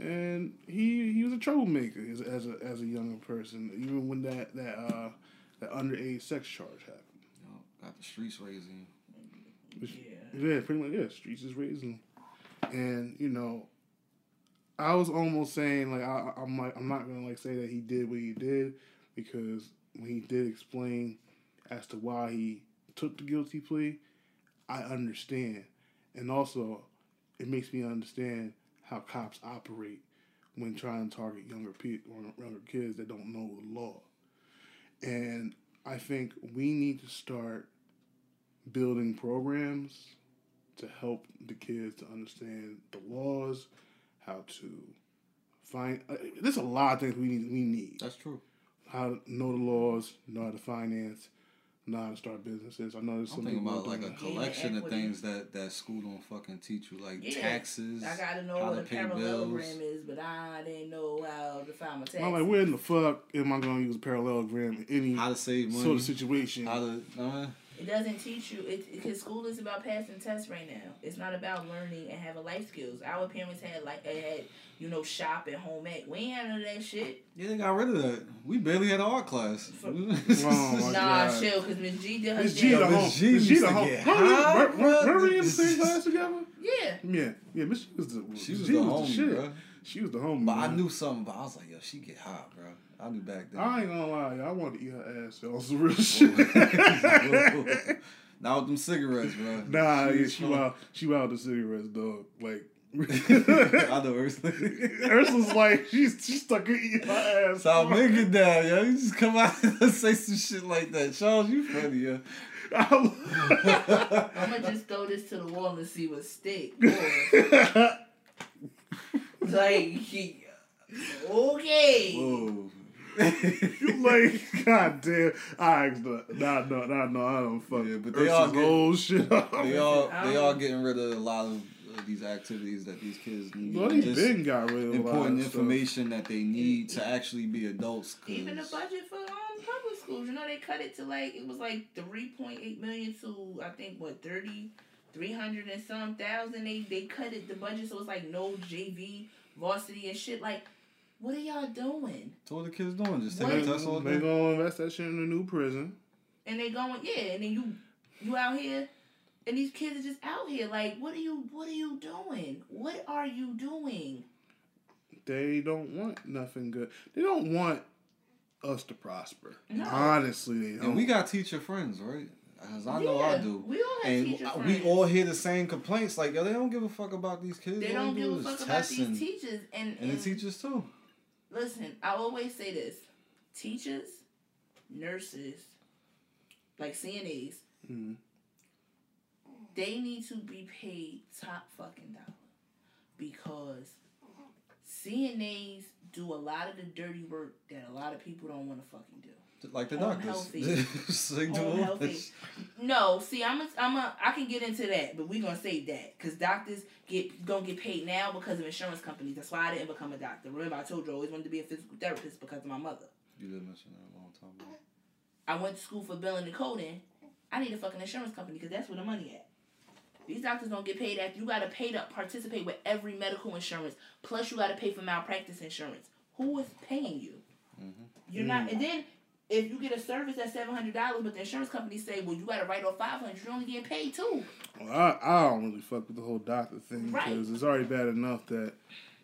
and he he was a troublemaker as, as a as a younger person. Even when that that uh that underage sex charge happened. you know, got the streets raising. Which- Yeah. Yeah, pretty much. Yeah, streets is raising, and you know, I was almost saying like I, I'm like I'm not gonna like say that he did what he did because when he did explain as to why he took the guilty plea, I understand, and also it makes me understand how cops operate when trying to target younger people or younger kids that don't know the law, and I think we need to start building programs to help the kids to understand the laws, how to find. Uh, there's a lot of things we need. We need That's true. how to know the laws, know how to finance, know how to start businesses. I know there's I'm some thinking people about like a that. Collection of things that that school don't fucking teach you, like Yeah. taxes. I gotta know how what to a pay parallelogram bills. is, but I didn't know how to find my taxes. I'm like, where in the fuck am I going to use a parallelogram in any How to save money. sort of situation? How to, uh, It doesn't teach you. It because school is about passing tests right now. It's not about learning and having life skills. Our parents had like had you know shop and home ec. We ain't had none of that shit. Yeah, they got rid of that. We barely had art class. Oh, my Nah, God. chill, because Miss G did her Miss. G the Yo, home. Miss G Miss G used the to home. get Were we- in the bro. same class together? Yeah. Yeah, yeah. Miss G was the She was G the was homie, shit. bro. She was the homie. But I knew something, but I was like, yo, she get hot, bro. I knew back then. I ain't gonna lie, I wanted to eat her ass. That was some real oh. shit. Now with them cigarettes, bro. nah, yeah, she fun. wild. She wild the cigarettes, dog. Like. I know Ursula. Ursula's like she's she stuck her eating her ass. So make it down, yo. You just come out and say some shit like that. Charles, you funny, yo. I'm gonna just throw this to the wall and see what stick. Like, he, okay. Whoa. You like, god damn. I asked her. Nah, no, nah, no, I don't fuck. Yeah, but but they all Ursula's get- old shit. they all they all getting rid of a lot of uh, these activities that these kids need. Well, they Just been got rid of a lot important of stuff. information that they need to actually be adults. 'cause- Even the budget for um public schools, you know, they cut it to like it was like three point eight million to I think what thirty, three hundred and some thousand. They they cut it the budget so it's like no JV, varsity and shit. Like, what are y'all doing? So what the kids doing? Just taking They, tests all day. they gonna invest that shit in a new prison. And they going yeah, and then you you out here. And these kids are just out here like, what are you? What are you doing? What are you doing? They don't want nothing good. They don't want us to prosper. No. Honestly, they don't. And we got teacher friends, right? As I know I do. We all have And teacher we all hear the same complaints. Like, yo, they don't give a fuck about these kids. They All don't do give a is fuck about test these and, teachers and, and the teachers too. Listen, I always say this: teachers, nurses, like CNAs, Mhm. they need to be paid top fucking dollar because CNAs do a lot of the dirty work that a lot of people don't want to fucking do. Like the doctors. healthy. So they do Home all healthy. No, see, I'm a, I'm a, I can get into that, but we gonna save that because doctors get gonna get paid now because of insurance companies. That's why I didn't become a doctor. Remember, I told you I always wanted to be a physical therapist because of my mother. You did mention that a long time ago. I went to school for billing and coding. I need a fucking insurance company because that's where the money at. These doctors don't get paid after you gotta pay to participate with every medical insurance. Plus you gotta pay for malpractice insurance. Who is paying you? Mm-hmm. You're not and then if you get a service at seven hundred dollars, but the insurance company say, "Well, you got to write off five hundred. You're only getting paid too." Well, I, I don't really fuck with the whole doctor thing Right. because it's already bad enough that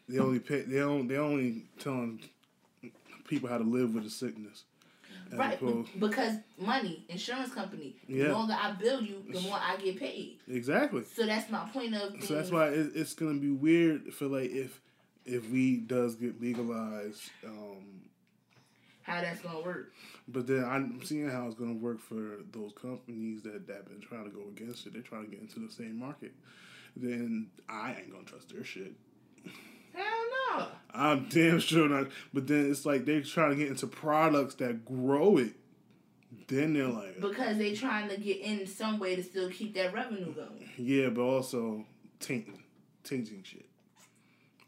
they only pay they only they only telling people how to live with the sickness. Right, because money, insurance company. Yeah. The longer I bill you, the more I get paid. exactly. So that's my point of. So that's why it, it's gonna be weird for like if if weed does get legalized. Um, how that's gonna work. but then I'm seeing how it's gonna work for those companies that that been trying to go against it. They're trying to get into the same market. Then I ain't gonna trust their shit. Hell no. I'm damn sure not. But then it's like they're trying to get into products that grow it. Then they're like, Because they trying to get in some way to still keep that revenue going. yeah, but also tainting, tainting shit.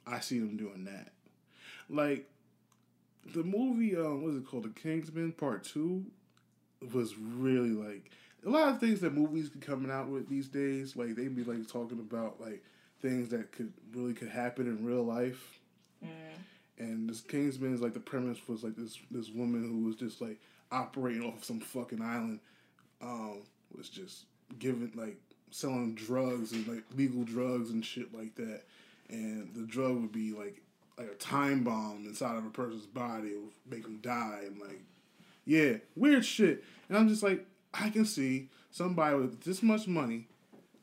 I see them doing that. Like the movie, um, what is it called? The Kingsman Part Two was really like a lot of things that movies be coming out with these days. Like they be like talking about like things that could really could happen in real life. And this Kingsman is like the premise was like this this woman who was just like operating off some fucking island, um, was just giving like selling drugs and like legal drugs and shit like that. And the drug would be like like a time bomb inside of a person's body, will make them die and like yeah, weird shit. And I'm just like, I can see somebody with this much money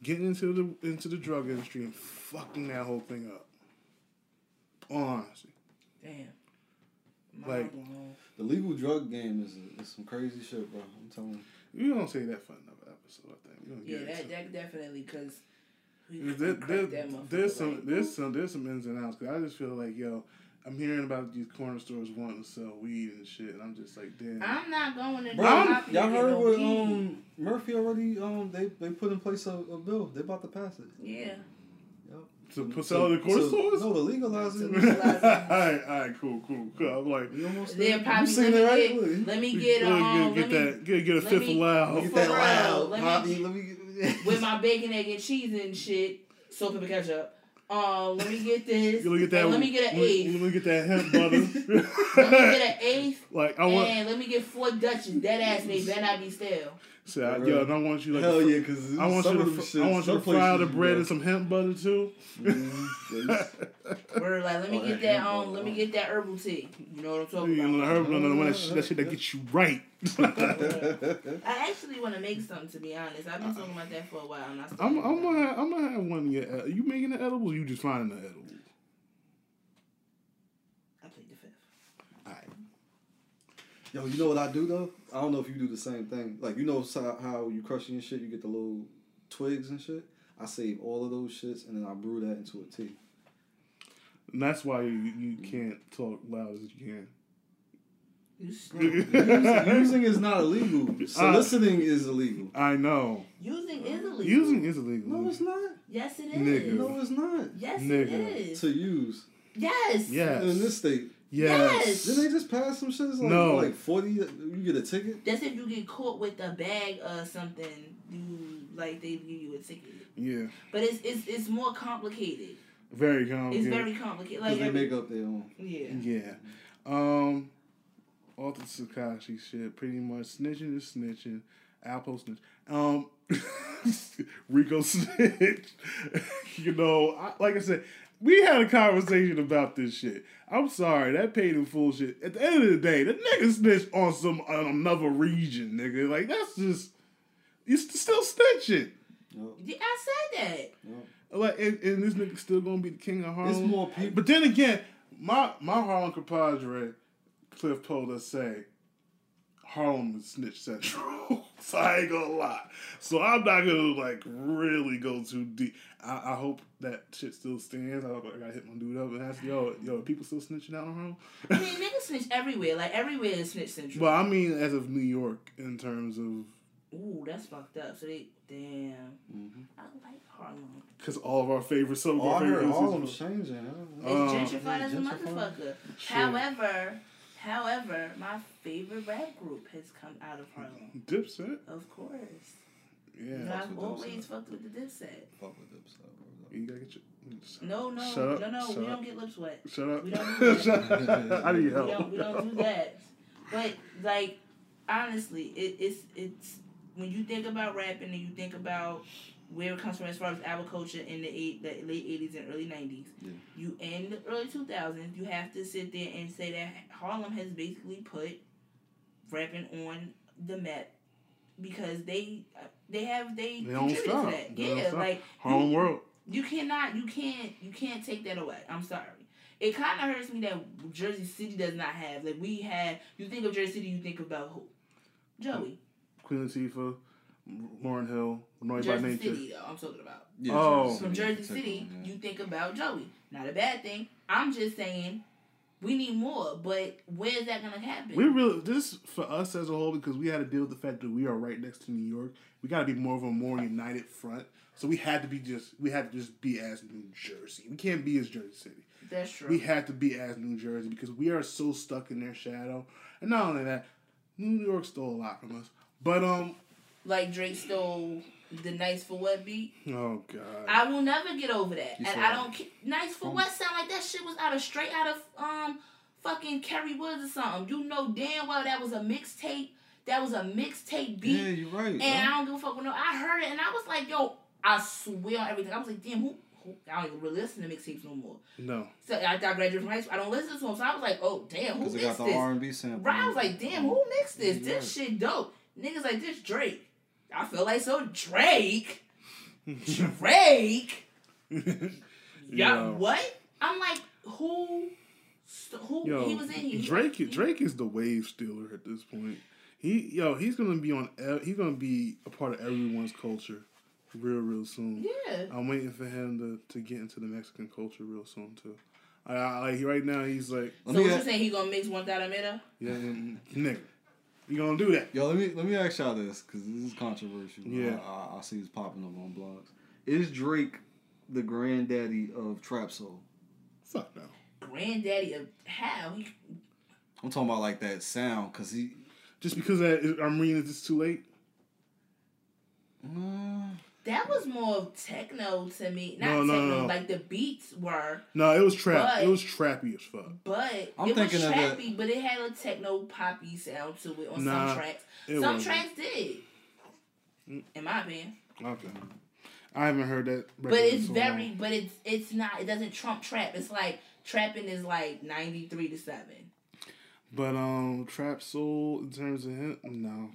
getting into the into the drug industry and fucking that whole thing up. Honestly. Damn. Like- Mind. The legal drug game is, is some crazy shit, bro. I'm telling you. You don't say that for another episode, I think. We don't Yeah, get that, into it. that definitely because. There, there, there's some there's some there's some ins and outs. Cause I just feel like yo, I'm hearing about these corner stores wanting to sell weed and shit, and I'm just like, damn. I'm not going to. Bro, no y'all heard no what weed. um Murphy already um they, they put in place a, a bill. They about to pass it. Yeah. To put sell the corner So- stores? No, to legalize it. Alright, alright, cool, cool, cool. I'm like, You almost Then there. probably you singing let it me right? get, Look. let me get get, um, get, let me, that, get, get a fifth me- of loud. Get that real, loud, let me- Poppy. Let me get. With my bacon, egg, and cheese and shit, salt, pepper, ketchup. Um, let me get this. Let me get that. and let me get an let, eighth. Let me get that hemp butter. Let me get an eighth. like I want. and let me get four Dutches. Dead ass they better not be stale. See, I, For yo, and I want you like. Hell to yeah, because I want some you to. them fr- shits, I want you to fry places the bread go- in some hemp butter too. Mhm. Word, like let me Oh, get that that um, let me get that herbal tea. You know what I'm talking You know, the about? herb, no, no, no, that, sh- that shit that gets you right. I actually want to make something. To be honest, I've been talking about that for a while. And I still I'm, haven't I'm gonna, have, I'm gonna have one of your. ed- You making the edibles? Or you just finding the edibles? I played the fifth. Alright. Yo, you know what I do though? I don't know if you do the same thing. Like you know how, how you crushing your shit, you get the little twigs and shit. I save all of those shits and then I brew that into a tea. And that's why you, you can't talk loud as you can. Using, using is not illegal. Soliciting is illegal. I know. Using is illegal. Using is illegal. No, it's not. Yes, it is. Nigga. No, it's not. Yes, Nigga. it is. To use Yes. Yes. in this state. Yes. Didn't they just pass some shit? It's like, No. like forty. You get a ticket. That's if you get caught with a bag or something. You like they give you a ticket. Yeah. But it's it's it's more complicated. Very complicated. It's very complicated. Like they make up their own. yeah. Yeah. Um, all the Tekashi shit, pretty much. Snitching is snitching. Alpo snitch. Um, Rico snitch. you know, I, like I said, we had a conversation about this shit. I'm sorry, that paid in full shit. At the end of the day, the nigga snitched on some on another region, nigga. Like that's just you still snitching. Yup, Yeah, I said that. yup. Like, and, and this nigga still gonna be the king of Harlem. It's more people. But then again, my my Harlem compadre, Cliff told us say, Harlem is snitch central. so I ain't gonna lie. So I'm not gonna like really go too deep. I, I hope that shit still stands. I, hope I gotta hit my dude up and ask, yo, yo, are people still snitching out on Harlem? I mean, niggas snitch everywhere. Like everywhere is snitch central. But I mean, as of New York, in terms of Ooh, that's fucked up. So they damn. Mhm. I like Harlem. because all of our favorite, some of Oh, our favorite. Harlem's changing. It's Uh, gentrified yeah, as a motherfucker. Shit. However, however, my favorite rap group has come out of Harlem. Dipset, Of course. yeah. And I've always Dipset. fucked with the Dipset. Fuck with them stuff. You gotta get your. No, no, Shut up, no, no. shut we up. don't get lip sweat. Shut up. We don't do that. I need We help. don't, we don't do that. But like, honestly, it, it's it's when you think about rapping and you think about where it comes from as far as our culture in the eight, the late eighties and early nineties. Yeah. You in the early two thousands, you have to sit there and say that Harlem has basically put rapping on the map because they they have they, They contributed to that. They yeah, like Harlem World. you cannot you can't you can't take that away. I'm sorry. It kind of hurts me that Jersey City does not have like we had. You think of Jersey City, you think about who? Joey. Queen Latifah, Lauryn Hill, Annoyed by Jersey Nature. City though. I'm talking about. Yeah, Oh. From Jersey particular, City, yeah. you think about Joey. Not a bad thing. I'm just saying we need more, but where's that gonna happen? We really this for us as a whole because we had to deal with the fact that we are right next to New York. We got to be more of a more united front. So we had to be just we had to just be as New Jersey. We can't be as Jersey City. That's true. We had to be as New Jersey because we are so stuck in their shadow. And not only that, New York stole a lot from us. But um, like Drake stole the Nice for What beat. oh god, I will never get over that, You and I don't. ca- Nice for From- what sound like that shit was out of straight out of um fucking Kerry Woods or something. You know damn well that was a mixtape. That was a mixtape beat, Yeah, you're right. and huh? I don't give a fuck. With no, I heard it, and I was like, yo, I swear on everything. I was like, damn, who? who I don't even really listen to mixtapes no more. no. So I, I graduated from high school. I don't listen to them, so I was like, oh damn, who Because they got mixed the this? R and B sample. Right, I was like, damn, who mixed this? Yeah, This shit dope. Niggas like this Drake. I feel like so Drake. Drake. Yeah, Yo. what? I'm like, who? Who? Yo, he was in here. He- Drake. he- Drake is the wave stealer at this point. He yo, he's gonna be on. He's gonna be a part of everyone's culture, real, real soon. Yeah. I'm waiting for him to, to get into the Mexican culture real soon too. I, I like right now he's like, So Let what me you a- saying? He gonna mix one out of yeah, nigga, you gonna do that? Yo, let me let me ask y'all this because this is controversial. Yeah. I, I, I see it's popping up on blogs. Is Drake the granddaddy of trap soul? Fuck no. Granddaddy of how he I'm talking about like that sound, cause he. Just because that, I'm reading this too late. Mm, that was more of techno to me. Not No, no, techno, no. like the beats were, No, it was trap. But- it was trappy as fuck. but I'm it was thinking of the- trappy, but it had a techno poppy sound to it on Nah, some tracks. Some wasn't. tracks did. In my opinion. Okay. I haven't heard that. But it's so very long. but it's it's not it doesn't trump trap. It's like trapping is like ninety three to seven. But um, trap soul in terms of him, no.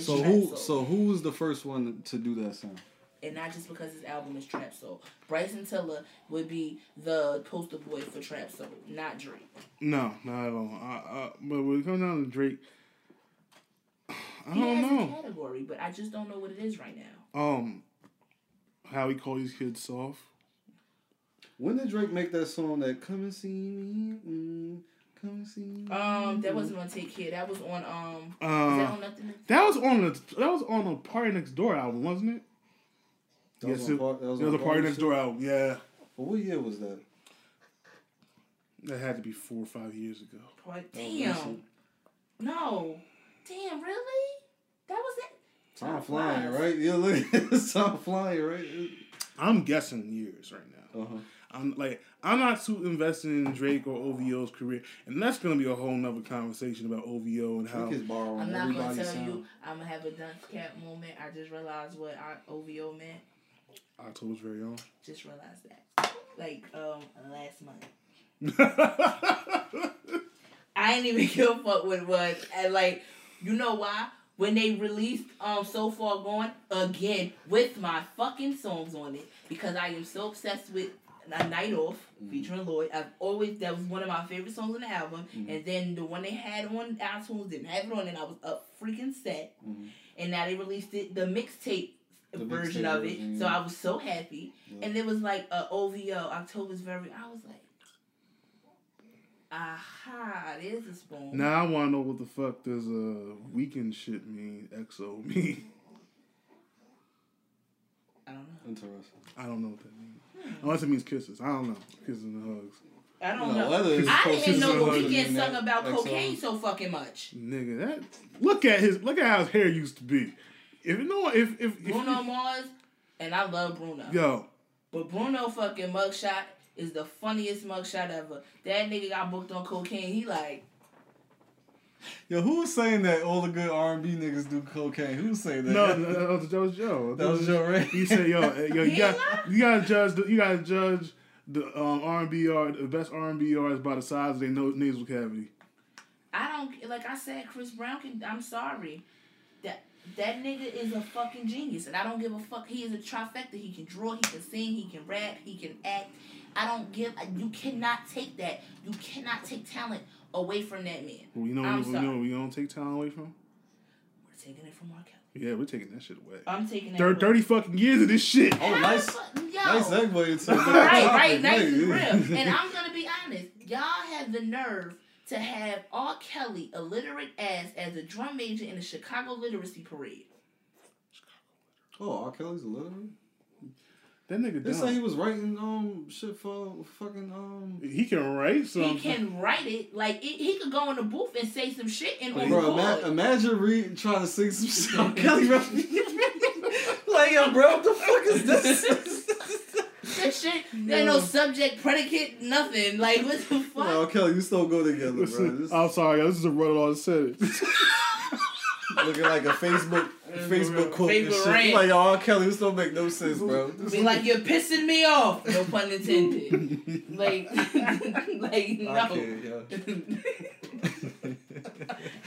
So trap who? soul. So who was the first one to do that sound? and not just because his album is trap soul. Bryson Tiller would be the poster boy for trap soul, not Drake. no, not at all. I, I, but when it comes down to Drake, I He don't has a know. category, but I just don't know what it is right now. Um, how he call these kids soft. When did Drake make that song that "Come and See Me"? Mm, come see me. Um, that wasn't on Take Care. That was on um. is that Uh, on Nothing? that was on the that was on a Party Next Door album, wasn't it? That yes, was it, on Par- that it was was a Party Party Next Door album. Yeah, But what year was that? that had to be four or five years ago. Boy, Damn. No. Damn. Really? That was it. Time Time flying, right? Yeah, look, it's time flying, right? I'm guessing years right now. Uh huh. I'm like I'm not too invested in Drake or OVO's career, and that's gonna be a whole nother conversation about OVO and how Drake is borrowing I'm not gonna tell sound. you. I'm gonna have a dunce cap moment. I just realized what our OVO meant. October's very own. Just realized that. Like um last month. I ain't even give a fuck what it was. And like, you know why? When they released um So Far Gone again with my fucking songs on it because I am so obsessed with A Night Off featuring Lloyd. I've always that was one of my favorite songs on the album. And then the one they had on iTunes didn't have it on and I was up freaking set. Mhm. And now they released it the mixtape version mixtape of it. version, So. I was so happy. Yeah. And it was like a OVO, October's very I was like Aha, there's a spoon. now I want to know what the fuck does uh Weeknd shit mean? XO mean? I don't know. Interesting. I don't know what that means. Unless it means kisses. I don't know. Kisses and hugs. I don't No, know. whether it's I supposed didn't to know the mean Weeknd that, sung about XO. cocaine so fucking much. Nigga, that look at his look at how his hair used to be. If you know if if, if Bruno Mars, and I love Bruno. yo But Bruno fucking mugshot is the funniest mugshot ever. That nigga got booked on cocaine. He like, Yo, who was saying that all the good R and B niggas do cocaine? Who was saying that? no no, that was, that was Joe. that was Joe Ray. He said yo eh, yo you got ain't you gotta judge the, you gotta judge the um, R and B art the best R and B artists by the size of their no, nasal cavity. I don't like I said. Chris Brown can. I'm sorry. That that nigga is a fucking genius, and I don't give a fuck. He is a trifecta. He can draw. He can sing. He can rap. He can act. I don't give. You cannot take that. You cannot take talent away from that man. Well, you know I'm we, sorry. know we don't take talent away from. We're taking it from R. Kelly. Yeah, we're taking that shit away. I'm taking that. Thir- away. Thirty fucking years of this shit. Oh, nice, Yo. nice segue into right, right, nice and real. And I'm gonna be honest, y'all have the nerve to have R. Kelly, illiterate ass, as a drum major in the Chicago Literacy Parade. Oh, R. Kelly's a literary. That nigga They say he was writing um shit for fucking um. He can write something. He can write it like it, he could go in the booth and say some shit and on Bro, ima- imagine Reed trying to sing some shit on Kelly Rap- Like, yo, bro, what the fuck is this? That shit, there no subject, predicate, nothing. Like what the fuck? No, Kelly, you still go together, bro. Listen, This I'm sorry, guys. This is a run on sentence. Looking like a Facebook Facebook quote and shit. rant. Like, oh, Kelly, this don't make no sense, bro. Be like you're pissing me off. No pun intended. like, like no. I can't.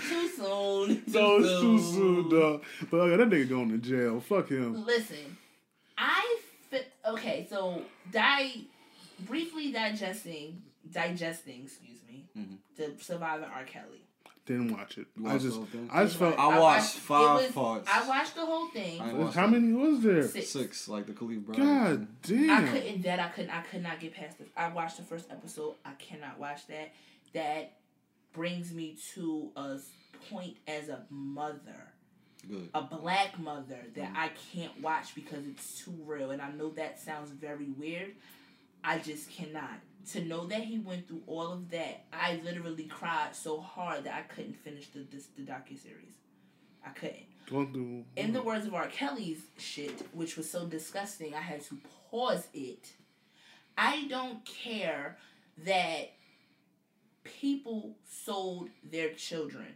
Too soon. no, it's too soon, dog. But okay, that nigga going to jail. Fuck him. Listen, I fit. Okay, so di briefly digesting, digesting. Excuse me, Mhm. the surviving R. Kelly. Didn't watch it. You I just, the? I just felt. I watched five it was- parts. I watched the whole thing. I How it. many was there? Six. Six, like the Khalif brother. God I damn. couldn't that I couldn't I could not get past it. I watched the first episode. I cannot watch that. That brings me to a point as a mother. Good. a black mother that mm. I can't watch because it's too real. And I know that sounds very weird. I just cannot. To know that he went through all of that, I literally cried so hard that I couldn't finish the this, the docu series. I couldn't. Going through. In the words of R. Kelly's shit, which was so disgusting, I had to pause it. I don't care that people sold their children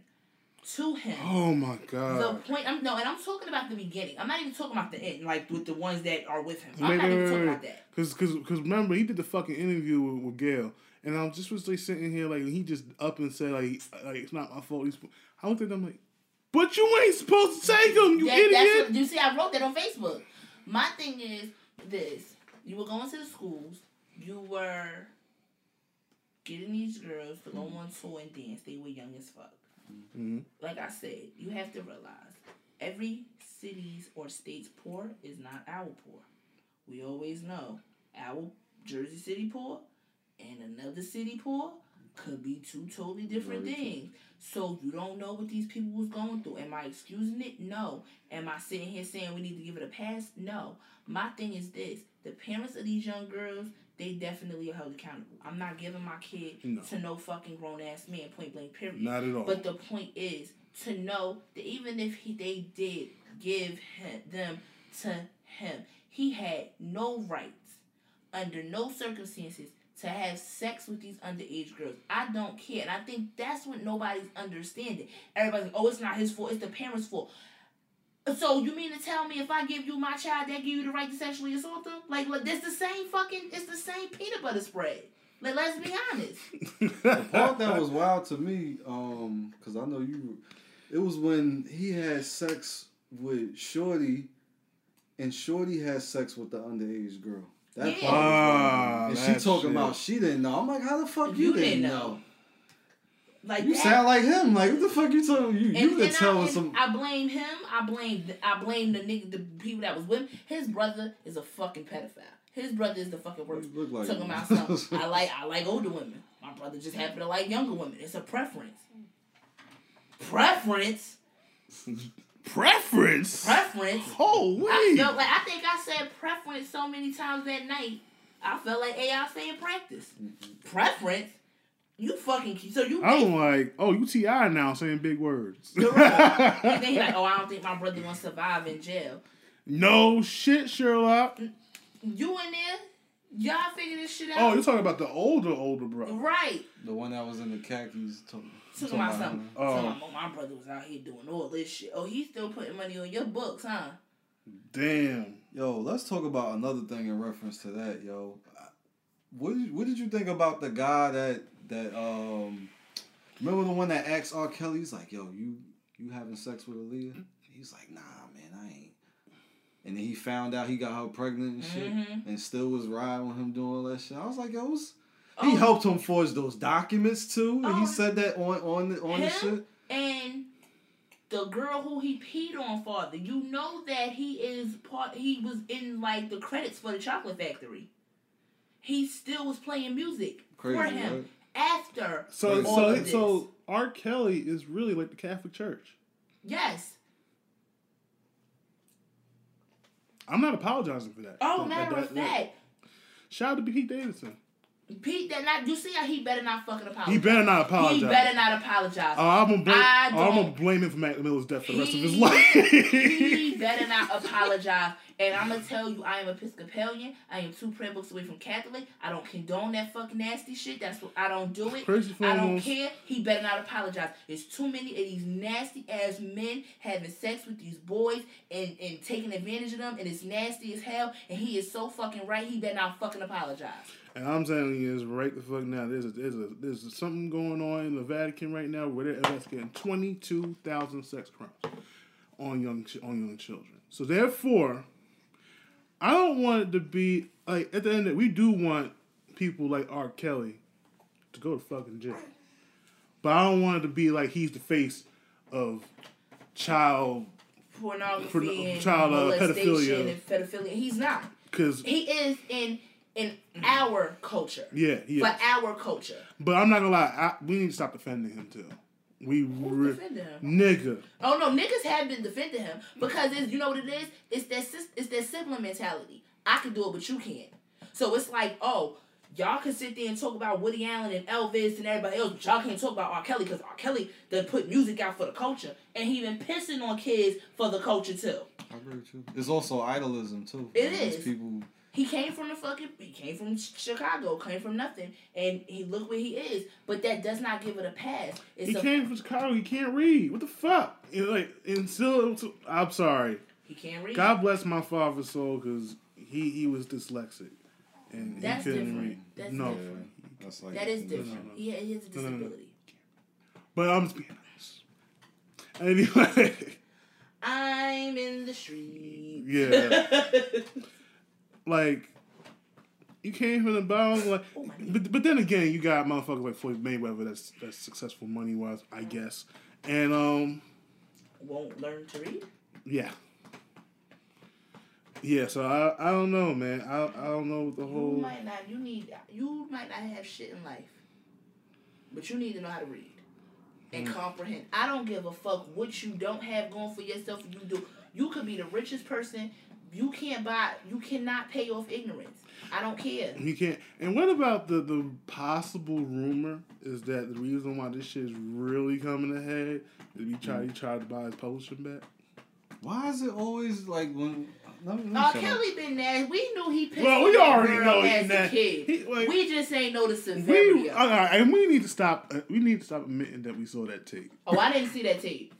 to him. Oh my god. The point I'm no, and I'm talking about the beginning. I'm not even talking about the end, like with the ones that are with him. I'm Wait, not wait, even talking wait. about that. Cause, cause, cause remember he did the fucking interview with, with Gayle, and I'm just was like sitting here like he just up and said like like it's not my fault. He's, I looked at him like, but you ain't supposed to take him, you That- idiot. what, you see, I wrote that on Facebook. My thing is this: you were going to the schools, you were getting these girls to go mm-hmm. on tour and dance. They were young as fuck. Mhm. Like I said, you have to realize every city's or state's poor is not our poor. We always know our Jersey City poor and another city poor could be two totally different Very true. things. So you don't know what these people was going through. Am I excusing it? No. Am I sitting here saying we need to give it a pass? No. My thing is this: the parents of these young girls, they definitely are held accountable. I'm not giving my kid No. to no fucking grown ass man. Point blank. Period. Not at all. But the point is to know that even if he they did give him, them to him, he had no rights under no circumstances to have sex with these underage girls. I don't care. And I think that's what nobody's understanding. Everybody's like, oh, it's not his fault, it's the parents' fault. So you mean to tell me if I give you my child, that give you the right to sexually assault them? Like, look, it's the same fucking, it's the same peanut butter spread. Like, let's be honest. The part that was wild to me, um, because I know you, it was when he had sex with Shorty, and Shorty had sex with the underage girl. That Yeah. part was Ah, wild. And she talking shit. about she didn't know. I'm like, how the fuck you, You didn't, didn't know? know. Like You that. sound like him. Like what the fuck you talking? You you And, could and tell I, some. I blame him. I blame I blame the nigga, the people that was with him. His brother is a fucking pedophile. His brother is the fucking worst. You look like Talking him. about something. I like I like older women. My brother just happen to like younger women. It's a preference. Preference. Preference. Preference. Holy. I felt like I think I said preference so many times that night. I felt like AI saying practice. Mm-hmm. Preference. You fucking so you. I'm like, oh, you Ti now saying big words. Right. and then he like, oh, I don't think my brother gonna survive in jail. no shit, Sherlock. You in there? Y'all figure this shit oh, out. Oh, you're talking about the older, older brother, right. The one that was in the khakis. Talking, Talking about something. him. Oh. Talking about, my brother was out here doing all this shit. Oh, he's still putting money on your books, huh? Damn. Yo, let's talk about another thing in reference to that, yo. What did, what did you think about the guy that that um remember the one that asked R. Kelly? He's like, yo, you you having sex with Aaliyah? He's like, nah, man, I ain't. And then he found out he got her pregnant and shit, Mhm. and still was riding with him doing all that shit. I was like, yo, it was, he Oh. helped him forge those documents too, and Oh. he said that on on the, on the shit. And the girl who he peed on, father, you know that he is part. He was in like the credits for the Chocolate Factory. He still was playing music Crazy, for him right? After So, all so, of this. so R. Kelly is really like the Catholic Church. yes. I'm not apologizing for that. Oh, That- matter that- of that- fact, Shout out to Pete Davidson. Pete, that not you see how he better not fucking apologize. He better not apologize. He better not apologize. Oh, I'm gonna blame. Oh, I'm gonna blame him for Mac Miller's death for the rest of his life. he better not apologize. And I'm gonna tell you, I am Episcopalian. I am two prayer books away from Catholic. I don't condone that fucking nasty shit. That's what I don't do it. Crazy I don't films. care. He better not apologize. There's too many of these nasty ass men having sex with these boys and, and taking advantage of them, and it's nasty as hell. And he is so fucking right. He better not fucking apologize. And I'm telling you, is right the fuck now. There's a, there's a, there's something going on in the Vatican right now where they're investigating 22,000 sex crimes on young on young children. So therefore, I don't want it to be like at the end that we do want people like R. Kelly to go to fucking jail, but I don't want it to be like he's the face of child Pornography child, uh, pedophilia. and pedophilia. He's not. because He is in in mm-hmm. our culture. yeah, For yeah. our culture. But I'm not gonna lie, I, we need to stop defending him too. We Who re- defended him? nigga. Oh no, niggas have been defending him because it's you know what it is. It's that sis- it's that sibling mentality. I can do it, but you can't. So it's like, oh, y'all can sit there and talk about Woody Allen and Elvis and everybody else, but y'all can't talk about R. Kelly because R. Kelly done put music out for the culture, and he been pissing on kids for the culture too. I agree with you. It's also idolism too. It Like, is. people. He came from the fucking. He came from Chicago. Came from nothing, and he look where he is. But that does not give it a pass. It's He a, came from Chicago. He can't read. What the fuck? You know, like, and still, I'm sorry. he can't read. God bless my father's soul because he he was dyslexic and That's he couldn't different. read. That's no, different. That's like that is no, different. no. He, he has a No, no, no. disability. but I'm just being honest. Anyway, I'm in the street. Yeah. like you came from the bottom, like, Oh, but but then again, you got motherfuckers like Floyd Mayweather that's that's successful money wise, I guess, and um, Won't learn to read. yeah. Yeah, so I I don't know, man. I I don't know what the You whole might not. You need. You might not have shit in life, but you need to know how to read and Mm. comprehend. I don't give a fuck what you don't have going for yourself. You do. You could be the richest person. You can't buy. You cannot pay off ignorance. I don't care. You can't. And what about the the possible rumor is that the reason why this shit is really coming ahead is he tried he tried to buy his publishing back. Why is it always like when? Let me, let me Uh, shut up. Kelly been there. We knew he pissed Well, we that already girl know he as a na- kid. he- like- we just ain't know the severity We of all and we need to stop. Uh, we need to stop admitting that we saw that tape. Oh, I didn't see that tape.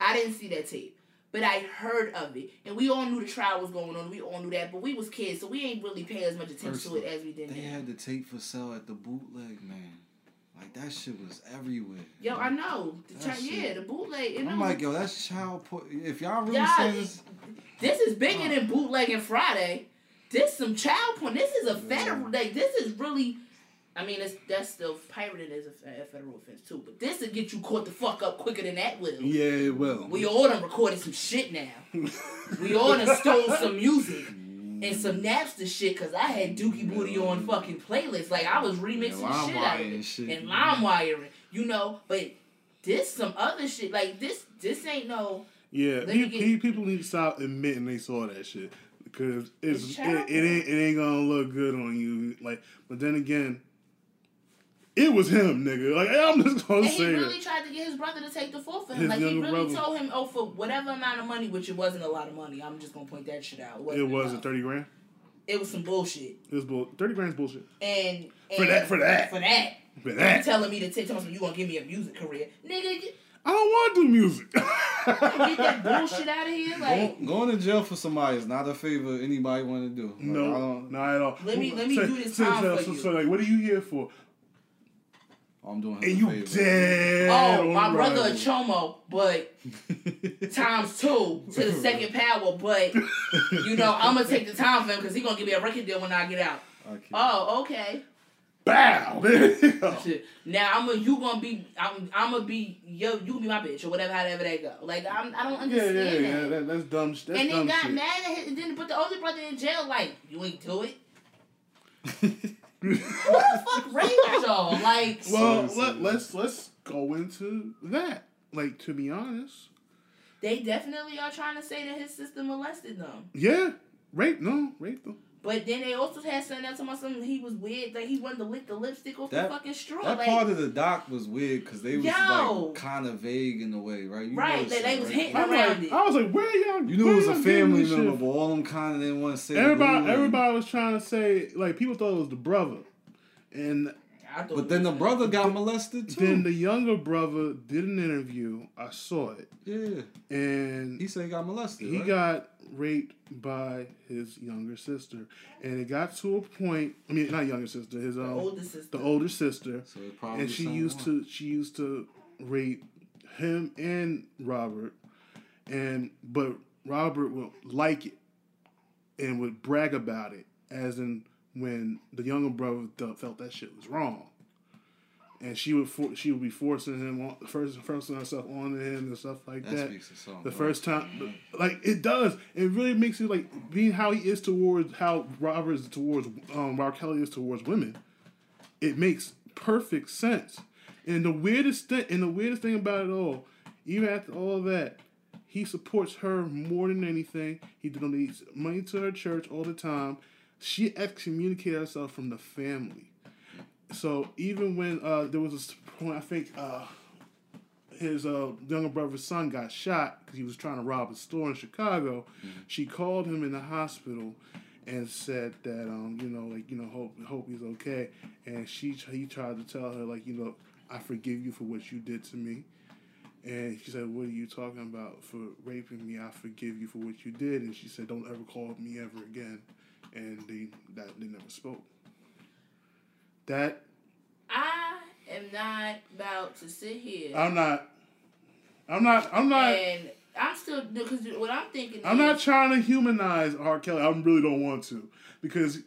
I didn't see that tape. But I heard of it. And we all knew the trial was going on. We all knew that. But we was kids, so we ain't really pay as much attention First to it as we did They now. had the tape for sale at the bootleg, man. Like that shit was everywhere. Yo, I know. The chi- yeah, the bootleg. I'm like, yo, that's child put. If y'all really Y'all- this, This is bigger than bootlegging Friday. This some child porn. This is a federal. Like this is really. I mean, it's that's still pirated as a, a federal offense too. But this will get you caught the fuck up quicker than that will. Yeah, well, We all done recorded some shit now. we all done stole some music and some Napster shit because I had Dookie Booty on fucking playlists. Like I was remixing the shit out of it and shit. and lime wiring, you know. But this some other shit. Like this, this ain't no. yeah. Let get- people need to stop admitting they saw that shit because it's, It's it, it ain't it ain't gonna look good on you. Like, but then again, it was him, nigga. Like I'm just gonna say And he really that. tried to get his brother to take the fall for him. His like he really brother. told him, oh, for whatever amount of money, which it wasn't a lot of money. I'm just gonna point that shit out. It wasn't enough. thirty grand. It was some bullshit. It was bull. Thirty grand's bullshit. And, and For that- for that. for that. For You that, telling me to take tell me you gonna give me a music career, nigga? Get, I don't want to do music. get that bullshit out of here. Like, going, going to jail for somebody is not a favor anybody want to do. Like, I No, don't, not at all. Let me- let me so, do this so, time so, for so, you. so, like, what are you here for? Oh, I'm doing him And a you favor. dead. oh, my brother a chomo, but times two to the second power. But you know, I'm gonna take the time for him because he gonna give me a record deal when I get out. I can't. Oh, okay. Bow. There you go. Shit. Now I'm gonna you gonna be I'm I'm gonna be yo you gonna be my bitch or whatever however that go. Like I'm I don't Yeah, understand yeah, yeah. that. That, that's dumb. sh- That's and then dumb got shit. mad at him and then put the older brother in jail. Like you ain't do it. Who the fuck raised y'all? Like well, So let, let's let's go into that. Like to be honest, they definitely are trying to say that his sister molested them. yeah, rape. No, rape them. But then they also had something else about something he was weird. Like he wanted to lick the lipstick off That- the fucking straw. That like, part of the doc was weird because they was Yo. like kind of vague in a way, right? You Right, noticed they- they that, was right? hitting I'm around like, it. I was like, where y'all? You knew it was a family this shit member, but all them kind of didn't want to say. Everybody, everybody was trying to say like people thought it was the brother, and I thought But then the brother got molested too. then the younger brother did an interview. I saw it, yeah, and he said he got molested. he right? got raped by his younger sister, and it got to a point. I mean, not younger sister, his the um, older sister. the older sister, So it's probably and she used wrong. to she used to rape him and Robert, and but Robert would like it and would brag about it, as in when the younger brother th- felt that shit was wrong. And she would for- she would be forcing him on first forcing herself onto him and stuff like That that. The first time, like it does, it really makes it like being how he is towards how Robert is towards um, R. Kelly is towards women. It makes perfect sense, And the weirdest thing, and the weirdest thing about it all, even after all that, he supports her more than anything. He donates money to her church all the time. She excommunicated herself from the family. So even when uh, there was a point, I think uh, his uh, younger brother's son got shot because he was trying to rob a store in Chicago. Mm-hmm. She called him in the hospital and said that um, you know like you know hope hope he's okay. And she he tried to tell her like you know I forgive you for what you did to me. And she said, "What are you talking about for raping me? I forgive you for what you did." And she said, "Don't ever call me ever again." And they that they never spoke. That I am not about to sit here. I'm not. I'm not. I'm not. And I'm still because what I'm thinking. I'm is, not trying to humanize R. Kelly. I really don't want to because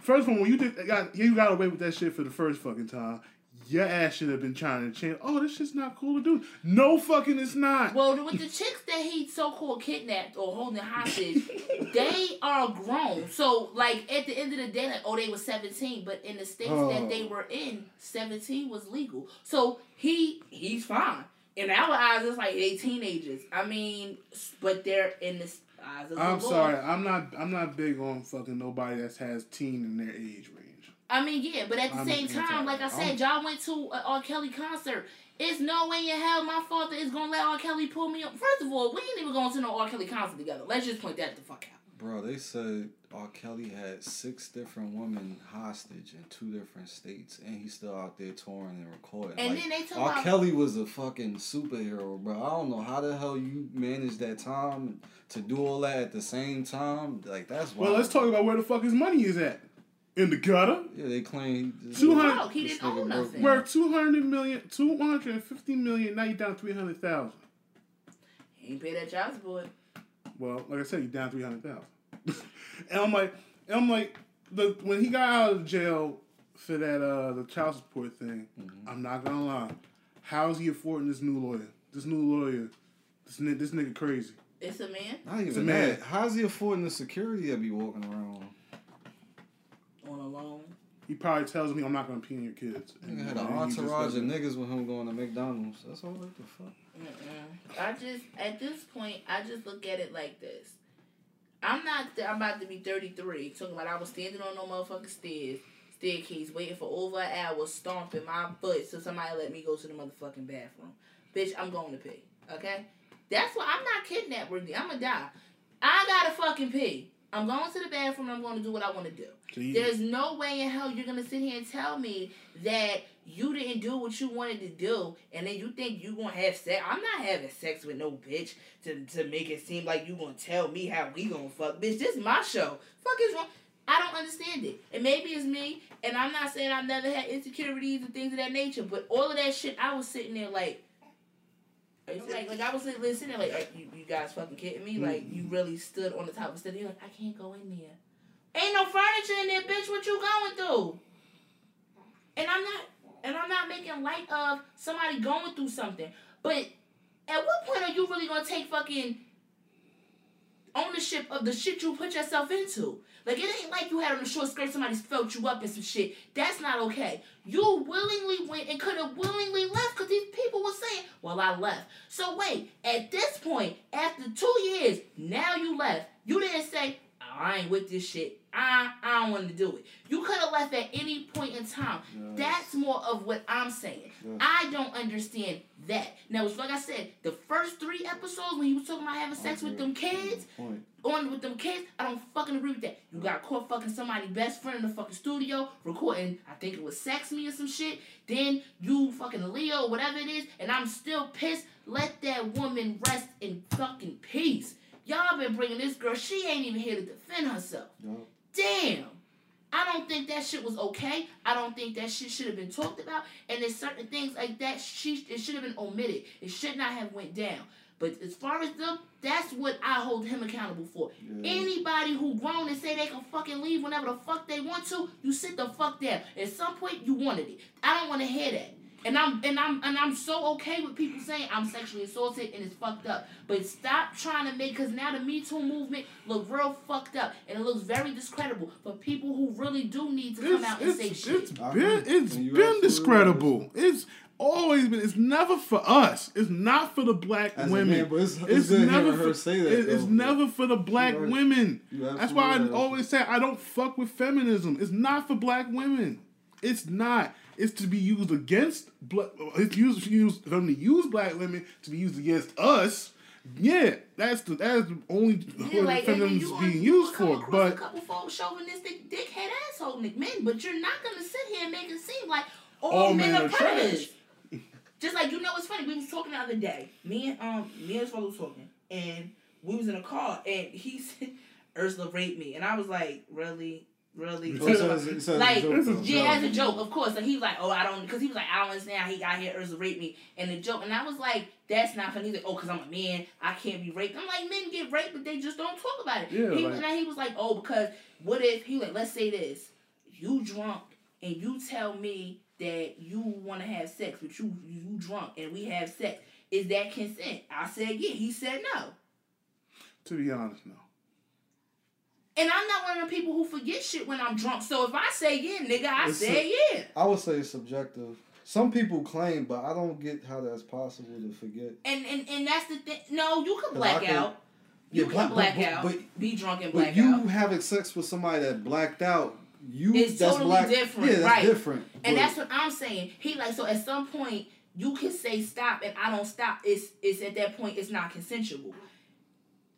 first of all, when you did got you got away with that shit for the first fucking time, your ass should have been trying to change. Oh, this shit's not cool to do. No fucking, it's not. Well, with the chicks that he so called kidnapped or holding hostage, they are grown. So, like at the end of the day, like oh, they were seventeen, but in the states oh. that they oh. were in, seventeen was legal. So he he's fine. In our eyes, it's like they teenagers. I mean, but they're in the eyes of I'm sorry. I'm not. I'm not big on fucking nobody that has teen in their age range. I mean, yeah, but at the I'm same time, like I said, y'all went to an R. Kelly concert. It's no way in hell my father is gonna let R. Kelly pull me up. First of all, we ain't even going to no R. Kelly concert together. Let's just point that the fuck out. Bro, they said R. Kelly had six different women hostage in two different states, and he's still out there touring and recording. And like, then they talk R. About... Kelly was a fucking superhero, bro. I don't know how the hell you managed that time to do all that at the same time. Like that's why. Well, let's talk about where the fuck his money is at in the gutter. Yeah, they claim two hundred. He didn't own nothing. Worth two hundred million, two hundred and fifty million. Now you down three hundred thousand. He ain't pay that child support. Well, like I said, you down three hundred thousand. and I'm like, and I'm like, the when he got out of jail for that uh the child support thing, mm-hmm. I'm not gonna lie. How is he affording this new lawyer? This new lawyer, this this nigga crazy. It's a man. Not even it's a man. That. How's he affording the security that be walking around? On a loan. He probably tells me I'm not gonna pee in your kids. Nigga had an entourage of niggas with him going to McDonald's. That's all right. The fuck. Mm-mm. I just at this point I just look at it like this. I'm not. I'm about to be 33. Talking about I was standing on no motherfucking stairs, staircase, waiting for over an hour, stomping my foot so somebody let me go to the motherfucking bathroom. Bitch, I'm going to pee. Okay, that's why I'm not kidnapped worthy. I'm gonna die. I gotta fucking pee. I'm going to the bathroom. I'm going to do what I want to do. You, There's no way in hell you're going to sit here and tell me that you didn't do what you wanted to do, and then you think you're going to have sex. I'm not having sex with no bitch to, to make it seem like you're going to tell me how we going to fuck. Bitch, this is my show. Fuck is wrong? I don't understand it. And maybe it's me, and I'm not saying I've never had insecurities and things of that nature, but all of that shit, I was sitting there like, like, like I was listening, like, you, you guys fucking kidding me? Like, you really stood on the top of the You're like, I can't go in there. Ain't no furniture in there, bitch. What you going through? And I'm not, and I'm not making light of somebody going through something. But at what point are you really gonna take fucking ownership of the shit you put yourself into? Like it ain't like you had on a short skirt, somebody felt you up and some shit. That's not okay. You willingly went and could have willingly left because these people were saying, Well, I left. So wait, at this point, after two years, now you left. You didn't say, I ain't with this shit. I I don't want to do it. You could have left at any point in time. Yes. That's more of what I'm saying. Yes. I don't understand that. Now, it's like I said, the first three episodes when he was talking about having sex with them kids, on with them kids, I don't fucking agree with that. You got caught fucking somebody's best friend in the fucking studio recording. I think it was sex me or some shit. Then you fucking Aaliyah, whatever it is, and I'm still pissed. Let that woman rest in fucking peace. Y'all been bringing this girl. She ain't even here to defend herself. No. Damn. I don't think that shit was okay. I don't think that shit should have been talked about. And there's certain things like that. She it should have been omitted. It should not have went down. But as far as them, that's what I hold him accountable for. Yeah. Anybody who grown and say they can fucking leave whenever the fuck they want to, you sit the fuck down. At some point, you wanted it. I don't want to hear that. And I'm and I'm and I'm so okay with people saying I'm sexually assaulted and it's fucked up. But stop trying to make because now the Me Too movement look real fucked up and it looks very discreditable for people who really do need to come it's, out and say shit. It's been it's been discredible. It's always been. It's never for us. It's not for the black As a women. man, but it's- it's good hearing her say that, it- it's never for the black You're women. You That's why I always say I don't fuck with feminism. It's not for black women. It's not. It's to be used against. black. It's used used for them to use black women to be used against us. Yeah, that's the that's the only Yeah, like, feminism you being used for. across a But couple folks chauvinistic dickhead asshole men, but you're not gonna sit here and make it seem like all, All men, men are are predators. Just like you know, it's funny. We was talking the other day. Me and um, me and father was talking, and we was in a car, and he said Ursula raped me, and I was like, really, really. So it's a like yeah, as a joke, of course. And he was like, oh, I don't, because he was like, I don't understand how he got here. Ursula raped me, and the joke, and I was like, that's not funny. He's like, oh, because I'm a man, I can't be raped. I'm like, men get raped, but they just don't talk about it. Yeah, he, like- and then he was like, oh, because what if he like, let's say this, you drunk and you tell me that you want to have sex, but you you drunk and we have sex. Is that consent? I said yeah. He said no. to be honest, no. And I'm not one of the people who forget shit when I'm drunk. So if I say yeah, nigga, I It's say yeah. I would say it's subjective. Some people claim, but I don't get how that's possible to forget. And and and that's the thing. No, you can black can- out. You Yeah, can black- black but- out. but- be drunk and But black you out. having sex with somebody that blacked out, you It's that's totally black. different, Yeah, that's right. different. And But- that's what I'm saying. He like so at some point you can say stop and I don't stop. It's it's at that point it's not consensual.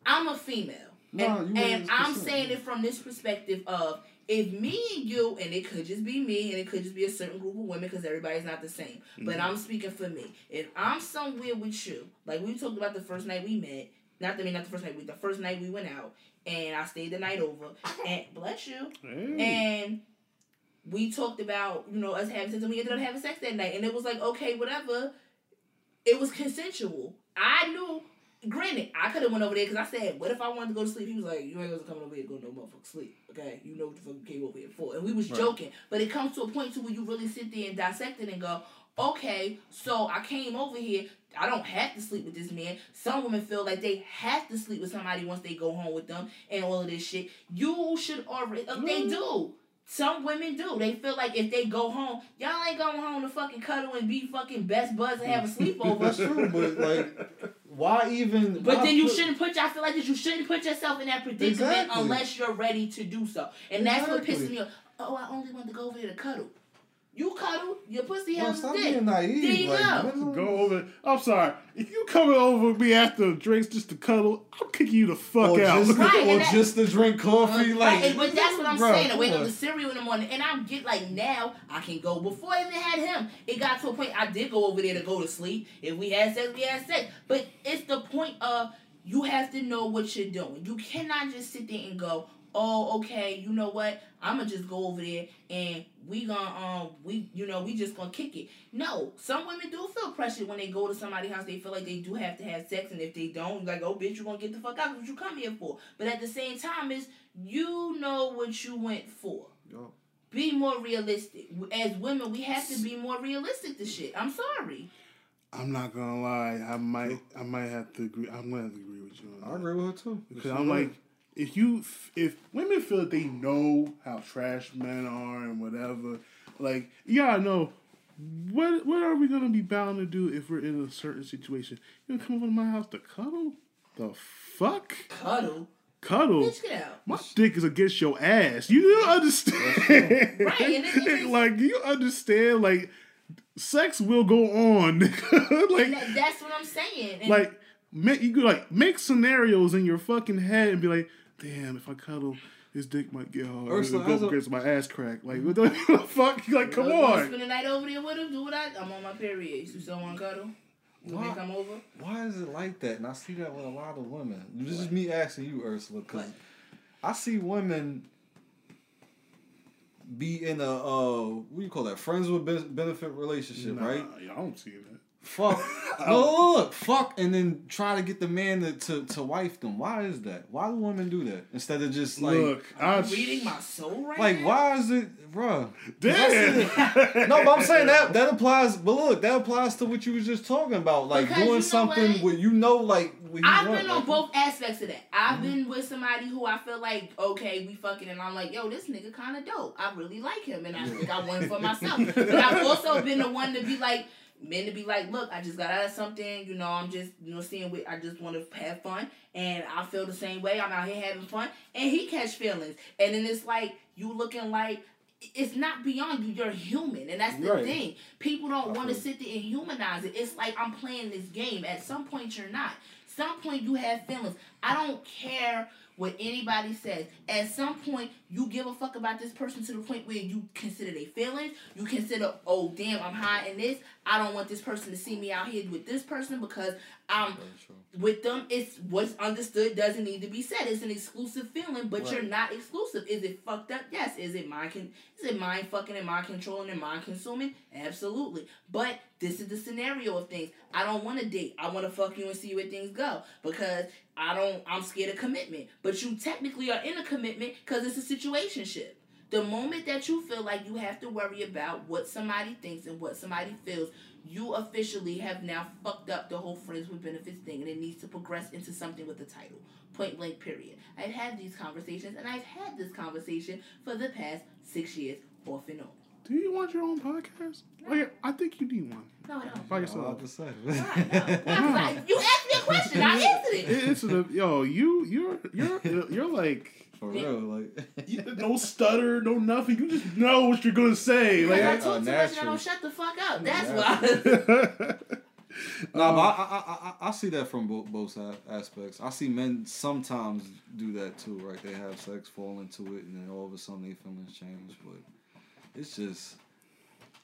I'm a female. And ain't and I'm saying it from this perspective of if me and you, and it could just be me, and it could just be a certain group of women because everybody's not the same. But I'm speaking for me. If I'm somewhere with you, like we talked about the first night we met, not the I mean not the first night we the first night we went out, and I stayed the night over, and bless you, Hey. and we talked about you know us having sex and we ended up having sex that night and it was like okay whatever it was consensual i knew granted i could have went over there because i said what if i wanted to go to sleep he was like you ain't gonna come over here and go no motherfucker sleep okay you know what the fuck you came over here for and we was Right. joking but it comes to a point to where you really sit there and dissect it and go okay so i came over here I don't have to sleep with this man. Some women feel like they have to sleep with somebody once they go home with them and all of this shit. You should already, uh, they do. Some women do. They feel like if they go home, y'all ain't going home to fucking cuddle and be fucking best buds and have a sleepover. That's true, but like, why even? But why then you put- shouldn't put. I feel like that you shouldn't put yourself in that predicament Exactly. unless you're ready to do so, and that's what Exactly. pisses me off. Oh, I only want to go over there to cuddle. You cuddle, your pussy Bro, has a stop dick. being naive. There you like, go. what- Go over. I'm sorry. If you coming over with me after drinks just to cuddle, I'm kicking you the fuck Or out. just, Right, or that- just to drink coffee, Uh, like. right, but that's what I'm bro, saying. To wake up on. the cereal in the morning, and I get like now I can go. Before I even had him, it got to a point I did go over there to go to sleep. If we had sex, we had sex. But it's the point of you have to know what you're doing. You cannot just sit there and go, "Oh, okay, you know what? I'm gonna just go over there and we gonna um we you know we just gonna kick it." No, some women do feel pressured when they go to somebody's house. They feel like they do have to have sex, and if they don't, like, "Oh, bitch, you gonna get the fuck out? That's what you come here for?" But at the same time, is you know what you went for. Yo. Be more realistic. As women, we have to be more realistic to shit. I'm sorry. I'm not gonna lie. I might. I might have to agree. I'm gonna have to agree with you on I that. agree with her too. Because I'm like, if you, if women feel that they know how trash men are and whatever, like you gotta know what what are we gonna be bound to do if we're in a certain situation? You gonna come over to my house to cuddle? The fuck? Cuddle. Cuddle? Bitch, get out. My dick is against your ass. You don't understand. Right, and it- it is- like you understand, like sex will go on. like that, that's what I'm saying. And like make you could like make scenarios in your fucking head and be like, damn, if I cuddle, his dick might get hard. Ursula, go as a- against my ass crack. Like what the fuck? Like come you wanna on. Spend the night over there with him. Do what I. I'm on my period. You still want to cuddle? You want me to Why? come over? Why is it like that? And I see that with a lot of women. This is me asking you, Ursula, because I see women be in a uh, what do you call that? Friends with benefit relationship, Nah, right? I don't see that. Fuck. no, look, look, fuck, and then try to get the man to, to, to wife them. Why is that? Why do women do that instead of just like, Look, I Reading my soul right like now? why is it, bruh? damn. No, but I'm saying that that applies. But look, that applies to what you was just talking about, like Because you doing know something what? where you know, like what you I've want, been on like- both aspects of that. I've Mm-hmm. been with somebody who I feel like, okay, we fucking, and I'm like, yo, this nigga kind of dope. I really like him, and I think I want him for myself. but I've also been the one to be like, men to be like, look, I just got out of something, you know, I'm just, you know, seeing what I just want to have fun, and I feel the same way. I'm out here having fun, and he catch feelings, and then it's like you looking like it's not beyond you. You're human, and that's the Right. thing. People don't want to sit there and humanize it. It's like I'm playing this game. At some point, you're not. Some point, you have feelings. I don't care what anybody says. At some point, you give a fuck about this person to the point where you consider their feelings. You consider, oh damn, I'm high in this. I don't want this person to see me out here with this person because Um, true. with them, it's what's understood doesn't need to be said. It's an exclusive feeling, but you're not exclusive. Is it fucked up? Yes. Is it mind con- Is it mind fucking and mind controlling and mind consuming? Absolutely. But this is the scenario of things. I don't want to date. I want to fuck you and see where things go because I don't. I'm scared of commitment. But you technically are in a commitment because it's a situationship. The moment that you feel like you have to worry about what somebody thinks and what somebody feels, you officially have now fucked up the whole friends with benefits thing and it needs to progress into something with a title. Point blank, period. I've had these conversations and I've had this conversation for the past six years, off and on. Do you want your own podcast? Oh, yeah, I think you need one No, I don't. by I yourself. was about Why? to No. say. Why? 'Cause I- You asked me a question, I answered it. It- It's the yo, you you're you're you're like For real, like. you- no stutter, no nothing. You just know what you're gonna say. Because I Like, talk too much and I don't shut the fuck up. That's Natural. why. No, but I, um, I, I, I- I see that from both both aspects. I see men sometimes do that too, right? They have sex, fall into it, and then all of a sudden their feelings change. But it's just,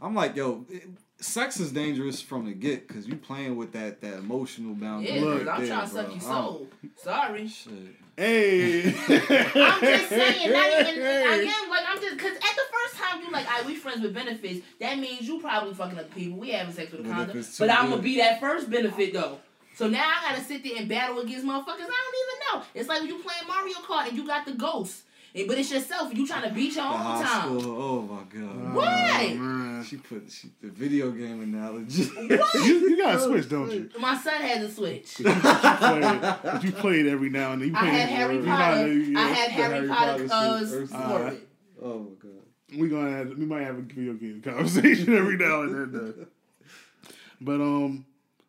I'm like, yo, it, sex is dangerous from the get because you playing with that that emotional boundary. Yeah, Look, I'm there, trying to suck your soul. Sorry. Shit. hey, I'm just saying, not even again. Like I'm just because at the first time you like, I we friends with benefits. That means you probably fucking other people. We having sex with a But condom. it's too But I'm gonna be that first benefit though. So now I gotta sit there and battle against motherfuckers I don't even know. It's like when you playing Mario Kart and you got the ghost, but it's yourself you trying to beat your own time. school. Oh my god. Why? Oh. She put she, the video game analogy. What? You, you got to switch, don't you? My son has a switch. But you, played, but you played every now and then. You I played had it- Harry you Potter. know, you- I had the Harry Harry Potter Potter uh, suit. Uh, oh my god. we gonna have, we might have a video game conversation every now and then. But um,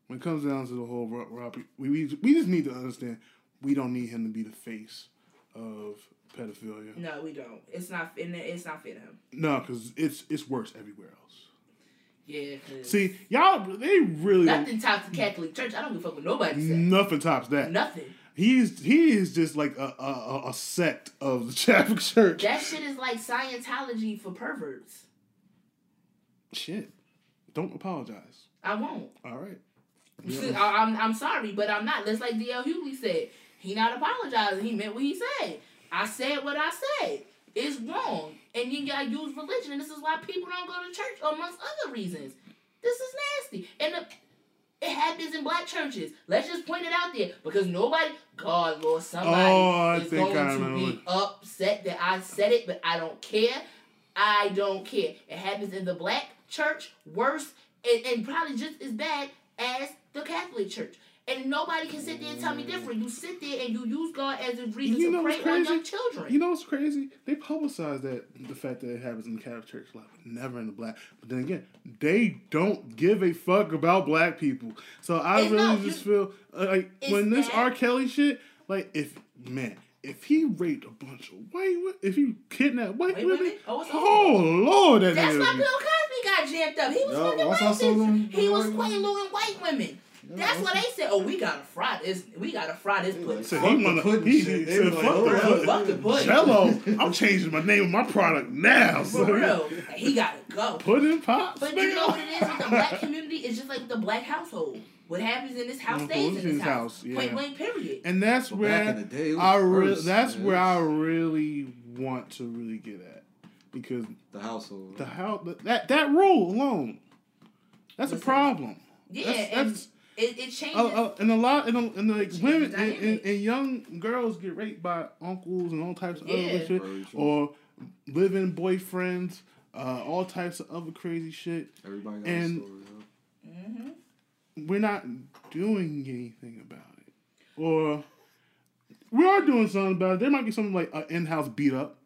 when it comes down to the whole Robbie, we, we we just need to understand we don't need him to be the face of pedophilia. No, we don't. It's not. It's not fair to him. No, because it's it's worse everywhere else. Yeah. See, y'all, they really nothing tops the Catholic Church. I don't give a fuck what nobody says. nothing tops that. Nothing. He's he is just like a a, a- sect of the Catholic Church. That shit is like Scientology for perverts. Shit, don't apologize. I won't. All right. See, I, am I'm sorry, but I'm not. That's like D.L. Hughley said. He not apologizing. He meant what he said. I said what I said. It's wrong. And you gotta use religion. And this is why people don't go to church, amongst other reasons. This is nasty. And the, it happens in black churches. Let's just point it out there. Because nobody, God, Lord, somebody Oh, is going to be upset that I said it, but I don't care. I don't care. It happens in the black church worse and, and probably just as bad as the Catholic Church. And nobody can sit there and tell me different. You sit there and you use God as a reason You know to what's on crazy? young children. You know what's crazy? They publicize that the fact that it happens in the Catholic Church, like never in the black. But then again, they don't give a fuck about black people. So I It's really no, just feel uh, like when this that- R. Kelly shit, like if man, if he raped a bunch of white, wo- if he kidnapped white, White women, women? Oh, oh lord, that That's nigga why be- Bill Cosby got jammed up. He was Yo, fucking once I racist. He was them white white women. That's what they said. Oh, we gotta fry this. We gotta fry this pudding. So Fuck he the wanna, pudding he, shit. said, fuck like, the oh. Fuck the pudding. Jello, I'm changing my name of my product now. For So real. He gotta go. Pudding pops. But you know what it is with the black community? It's just like the black household. What happens in this house stays in in this house. house, yeah. Point blank. Period. And that's But where back in the day, I re- worse, that's man. where I really want to really get at because the household. the house, that that rule alone, that's a Listen, problem. Yeah, that's, that's it, it changes. uh, uh, and a lot and, and like changes women and, and, and young girls get raped by uncles and all types of Yeah. other shit, or living boyfriends, uh, all types of other crazy shit. Everybody got and- a story. Huh? hmm we're not doing anything about it. Or we are doing something about it. There might be something like an in-house beat up.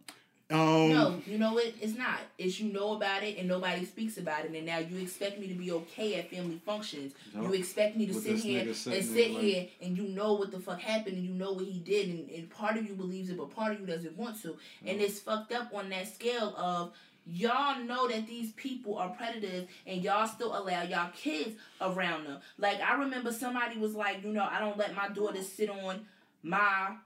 Um, no, you know what? It's not. It's you know about it and nobody speaks about it, and now you expect me to be okay at family functions. Yup. You expect me to With sit here and sit like- here and you know what the fuck happened and you know what he did and, and part of you believes it, but part of you doesn't want to, and it's fucked up on that scale of. Y'all know that these people are predators and y'all still allow y'all kids around them. Like I remember somebody was like, you know, I don't let my daughter sit on my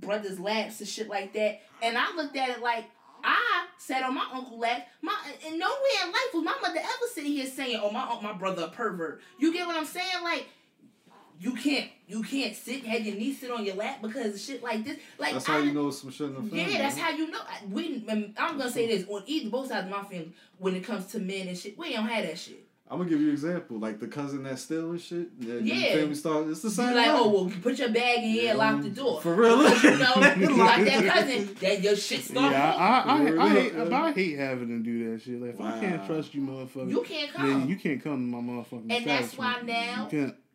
brother's laps and shit like that. And I looked at it like I sat on oh, my uncle lap. My and nowhere in life was my mother ever sitting here saying, "Oh, my my brother a pervert." You get what I'm saying? Like you can't you can't sit have your niece sit on your lap because of shit like this. Like That's I, how you know some shit in the family. yeah, that's how you know. I- We, I'm gonna say this on either both sides of my family. When it comes to men and shit, we don't have that shit. I'm gonna give you an example. Like the cousin that steal and shit. Yeah. Yeah. Family start. It's the You same. like, way. oh well, put your bag in here, and lock um, the door. For real? Because you know, you got that cousin, that your shit start. Yeah, I, I, I, I, hate, yeah. I hate having to do that shit. Like, if I can't trust you, motherfucker, You can't come. then you can't come to my motherfucking family. And that's why now-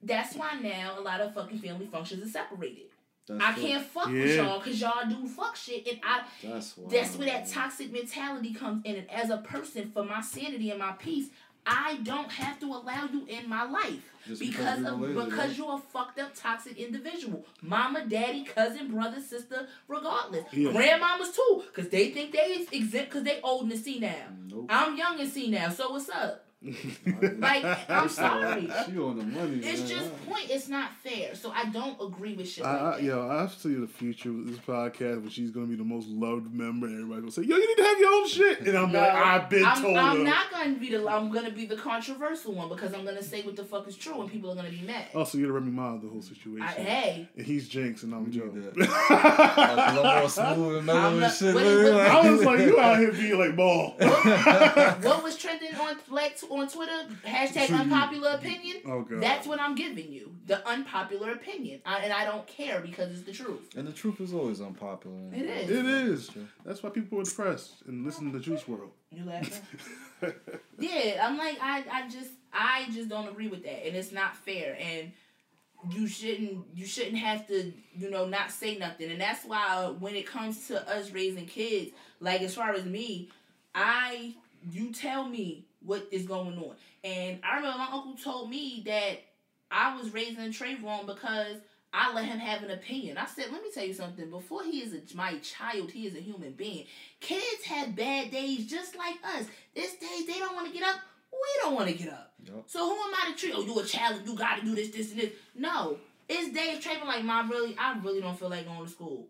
That's why now a lot of fucking family functions are separated. That's I true. can't fuck with y'all because y'all do fuck shit, and I. That's why. That's where that toxic mentality comes in. And as a person, for my sanity and my peace, I don't have to allow you in my life Just because you're of lazy, because you're a fucked up toxic individual. Mama, daddy, cousin, brother, sister, regardless. Yeah. Grandmamas too, because they think they exempt because they old and see now. Nope. I'm young and see now, so what's up? Like, I'm sorry. She on the money. It's man. just point. It's not fair. So I don't agree with shit I, like I, that. yo, I see the future with this podcast when she's gonna be the most loved member. and Everybody gonna say, "Yo, you need to have your own shit," and I'm No, like, "I've been I'm, told." I'm her." not gonna be the. I'm gonna be the controversial one because I'm gonna say what the fuck is true and people are gonna be mad. Oh, so you're the Remy Ma of the whole situation. I, hey, and he's Jinx, and I'm We Joe. need that. 'cause I'm all smooth and I'm not- shit. what what- I was like, you out here being like ball. what was trending on like on Twitter? Hashtag So you- unpopular opinion. Oh god. That's what I'm giving you. The unpopular opinion, I, and I don't care because it's the truth. And the truth is always unpopular. It is. It is. That's why people are depressed and listen to the Juice WRLD. You laughing? Yeah, I'm like I, I just I just don't agree with that, and it's not fair. And you shouldn't you shouldn't have to you know not say nothing. And that's why when it comes to us raising kids, like as far as me, I you tell me what is going on. And I remember my uncle told me that I was raising Trey wrong because I let him have an opinion. I said, let me tell you something. Before he is a, my child, he is a human being. Kids have bad days just like us. This days they don't want to get up. We don't want to get up. Yup. So who am I to treat? Oh, you a child. You got to do this, this, and this. No. It's days Trey been like, Mom, really, I really don't feel like going to school.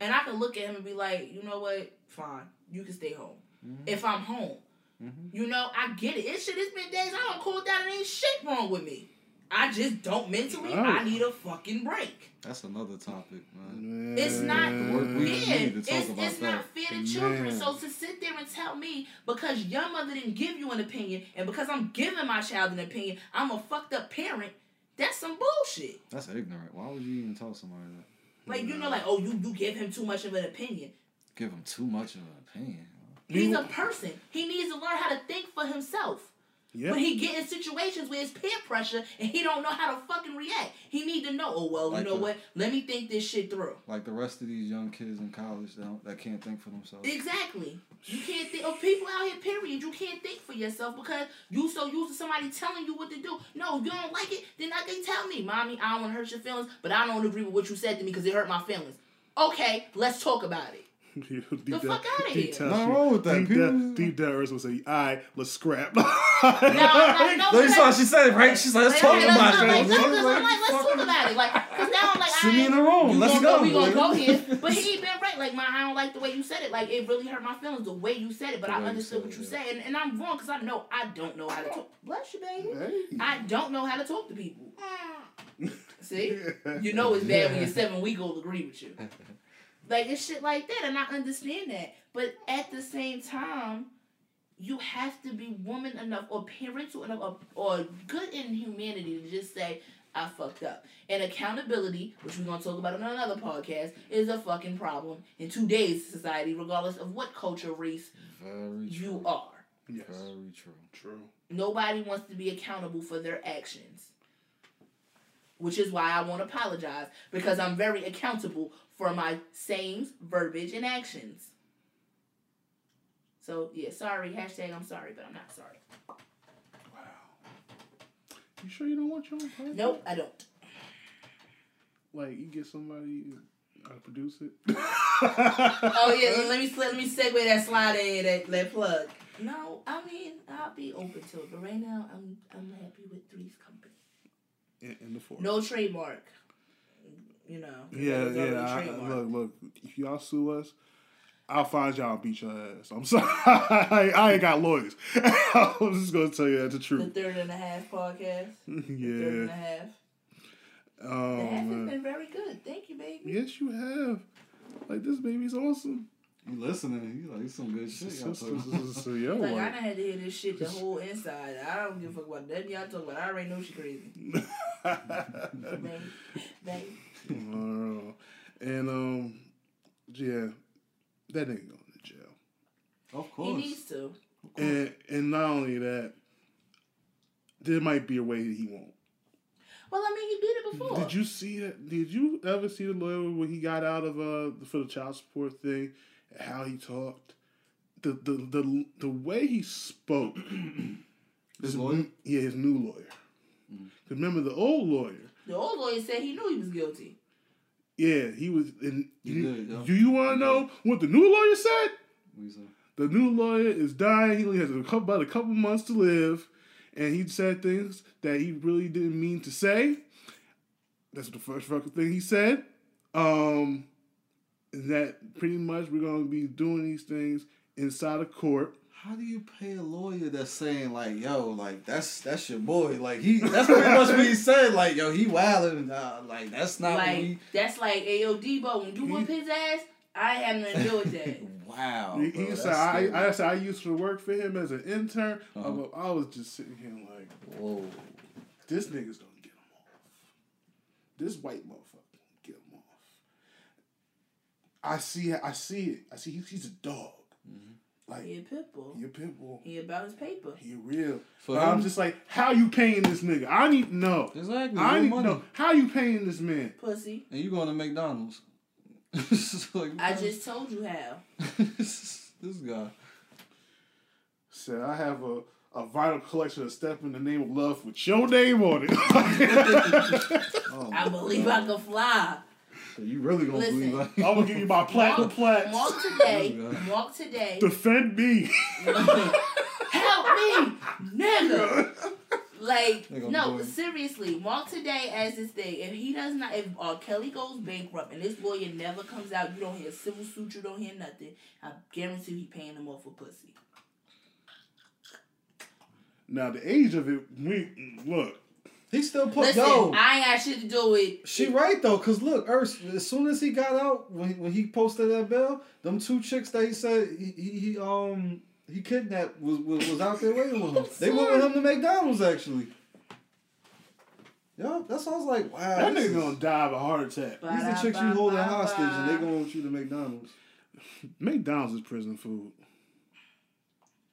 And I can look at him and be like, you know what? Fine. You can stay home. Mhm. If I'm home. Mhm. You know, I get it. It shit, it's been days I don't cool down and ain't shit wrong with me. I just don't mentally. Oh. I need a fucking break. That's another topic, man. Man. It's not Work week. yeah. need to talk It's, it's not that. fair to children. Man. So to sit there and tell me because your mother didn't give you an opinion and because I'm giving my child an opinion, I'm a fucked up parent. That's some bullshit. That's ignorant. Why would you even tell somebody that? Like you know, like oh, you you give him too much of an opinion. Give him too much of an opinion. He's a person. He needs to learn how to think for himself. Yeah. When he get in situations where it's peer pressure and he don't know how to fucking react, he need to know. Oh well, Like you know the- what? Let me think this shit through. Like the rest of these young kids in college that, that can't think for themselves. Exactly. You can't think. Or people out here, period. You can't think for yourself because you so used to somebody telling you what to do. No, if you don't like it, then I can tell me, mommy, I don't want to hurt your feelings, but I don't agree with what you said to me because it hurt my feelings. Okay, let's talk about it. deep The down- fuck outta deep here. down Nothing she- wrong with that. Deep People- down, deep down, Earth will say, "All right, let's scrap." No, I'm not, no, Look, you saw because- what she said, it right? She's like, let's Like, talk okay, about let's, it. like, let's, man. let's, Like, like, let's talk fucking- about it. Like, cause now I'm like, See I me ain't- in the room. You Let's gonna go. We gonna man. go here, but he ain't been right. Like, my, I don't like the way you said it. Like, it really hurt my feelings the way you said it. But The I way you understood said what it, you yeah. said, and, and I'm wrong because I know I don't know how to talk. Bless you, baby. Hey. I don't know how to talk to people. See, you know it's bad when your seven week old agree with you. Like it's shit like that, and I understand that. But at the same time, you have to be woman enough or parental enough or, or good in humanity to just say, I fucked up. And accountability, which we're gonna talk about on another podcast, is a fucking problem in today's society, regardless of what culture, race Very true. you are. Yes. Very true. True. Nobody wants to be accountable for their actions. Which is why I won't apologize because I'm very accountable for my sayings, verbiage, and actions. So yeah, sorry. Hashtag I'm sorry, but I'm not sorry. Wow. You sure you don't want your own podcast? Nope, I don't. Like you get somebody to produce it. Oh yeah, let me let me segue that slide in that that plug. No, I mean I'll be open to it, but right now I'm I'm happy with Three's Company. in, in the forest. No trademark. You know. 'cause Yeah, that was already yeah. I, look, look. If y'all sue us, I'll find y'all and beat your ass. I'm sorry. I, I ain't got lawyers. I'm just gonna tell you that the truth. The third and a half podcast. The third and a yeah. half. Oh the half has man. been very good. Thank you, baby. Yes, you have. Like this baby's awesome. You listening? You like some good shit. So, y'all so, talking. so, so, yo, Like I like, done had to hear this shit the whole inside. I don't give a fuck about nothing y'all talk about. I already know she crazy. Babe, babe. And um, yeah, that nigga going to jail. Of course, He course. needs to. And and not only that, there might be a way that he won't. Well, I mean, he did it before. Did you see that? Did you ever see the lawyer when he got out of uh for the child support thing? How he talked, the the the the way he spoke. His lawyer? yeah, his new lawyer. Mm. 'Cause remember the old lawyer? The old lawyer said he knew he was guilty. Yeah, he was. And He you- did, do you want to know what the new lawyer said? What you say? The new lawyer is dying. He only has a couple, about a couple months to live, and he said things that he really didn't mean to say. That's the first fucking thing he said. Um, that pretty much we're gonna be doing these things inside of court. How do you pay a lawyer that's saying like, yo, like that's that's your boy, like he that's pretty much what he said, like yo, he wildin', uh, like that's not what like we. that's like Ayo Deebo when you whoop his ass. I ain't have nothing to do with that. Wow. he, bro, he said, I. I said I used to work for him as an intern. Uh-huh. Uh, but I was just sitting here like, Whoa. this nigga's gonna get him off. This white motherfucker gonna get him off. I see, I see it. I see he's, he's a dog. Like He a pit bull. he a pit bull. He about his paper. He real. For But I'm just like, how you paying this nigga? I need to know. Exactly. I real need to know how you paying this man. Pussy. And you going to McDonald's? Like, I just told you how. this guy. Said I have a a vinyl collection of "Step in the Name of Love" with your name on it. Oh, I believe God. I can fly. So you really gonna Listen. believe like I'm gonna give you my platinum Walk, plaques. walk today. Walk today. Defend me. Help me, nigga. Like no, go seriously. walk today as this thing. If he does not, if uh, Kelly goes bankrupt and this lawyer never comes out, you don't hear a civil suit, you don't hear nothing. I guarantee he paying them off for pussy. Now the age of it, we look. He still put Listen, yo. I ain't got shit to do with. She right though, cause look, Urs, as soon as he got out, when he, when he posted that bill, them two chicks that he said he, he, he um he kidnapped was, was was out there waiting with him. They went with him to McDonald's actually. Yeah, that sounds like wow. That this nigga is- gonna die of a heart attack. These the chicks you holding hostage, and they going with you to McDonald's. McDonald's is prison food.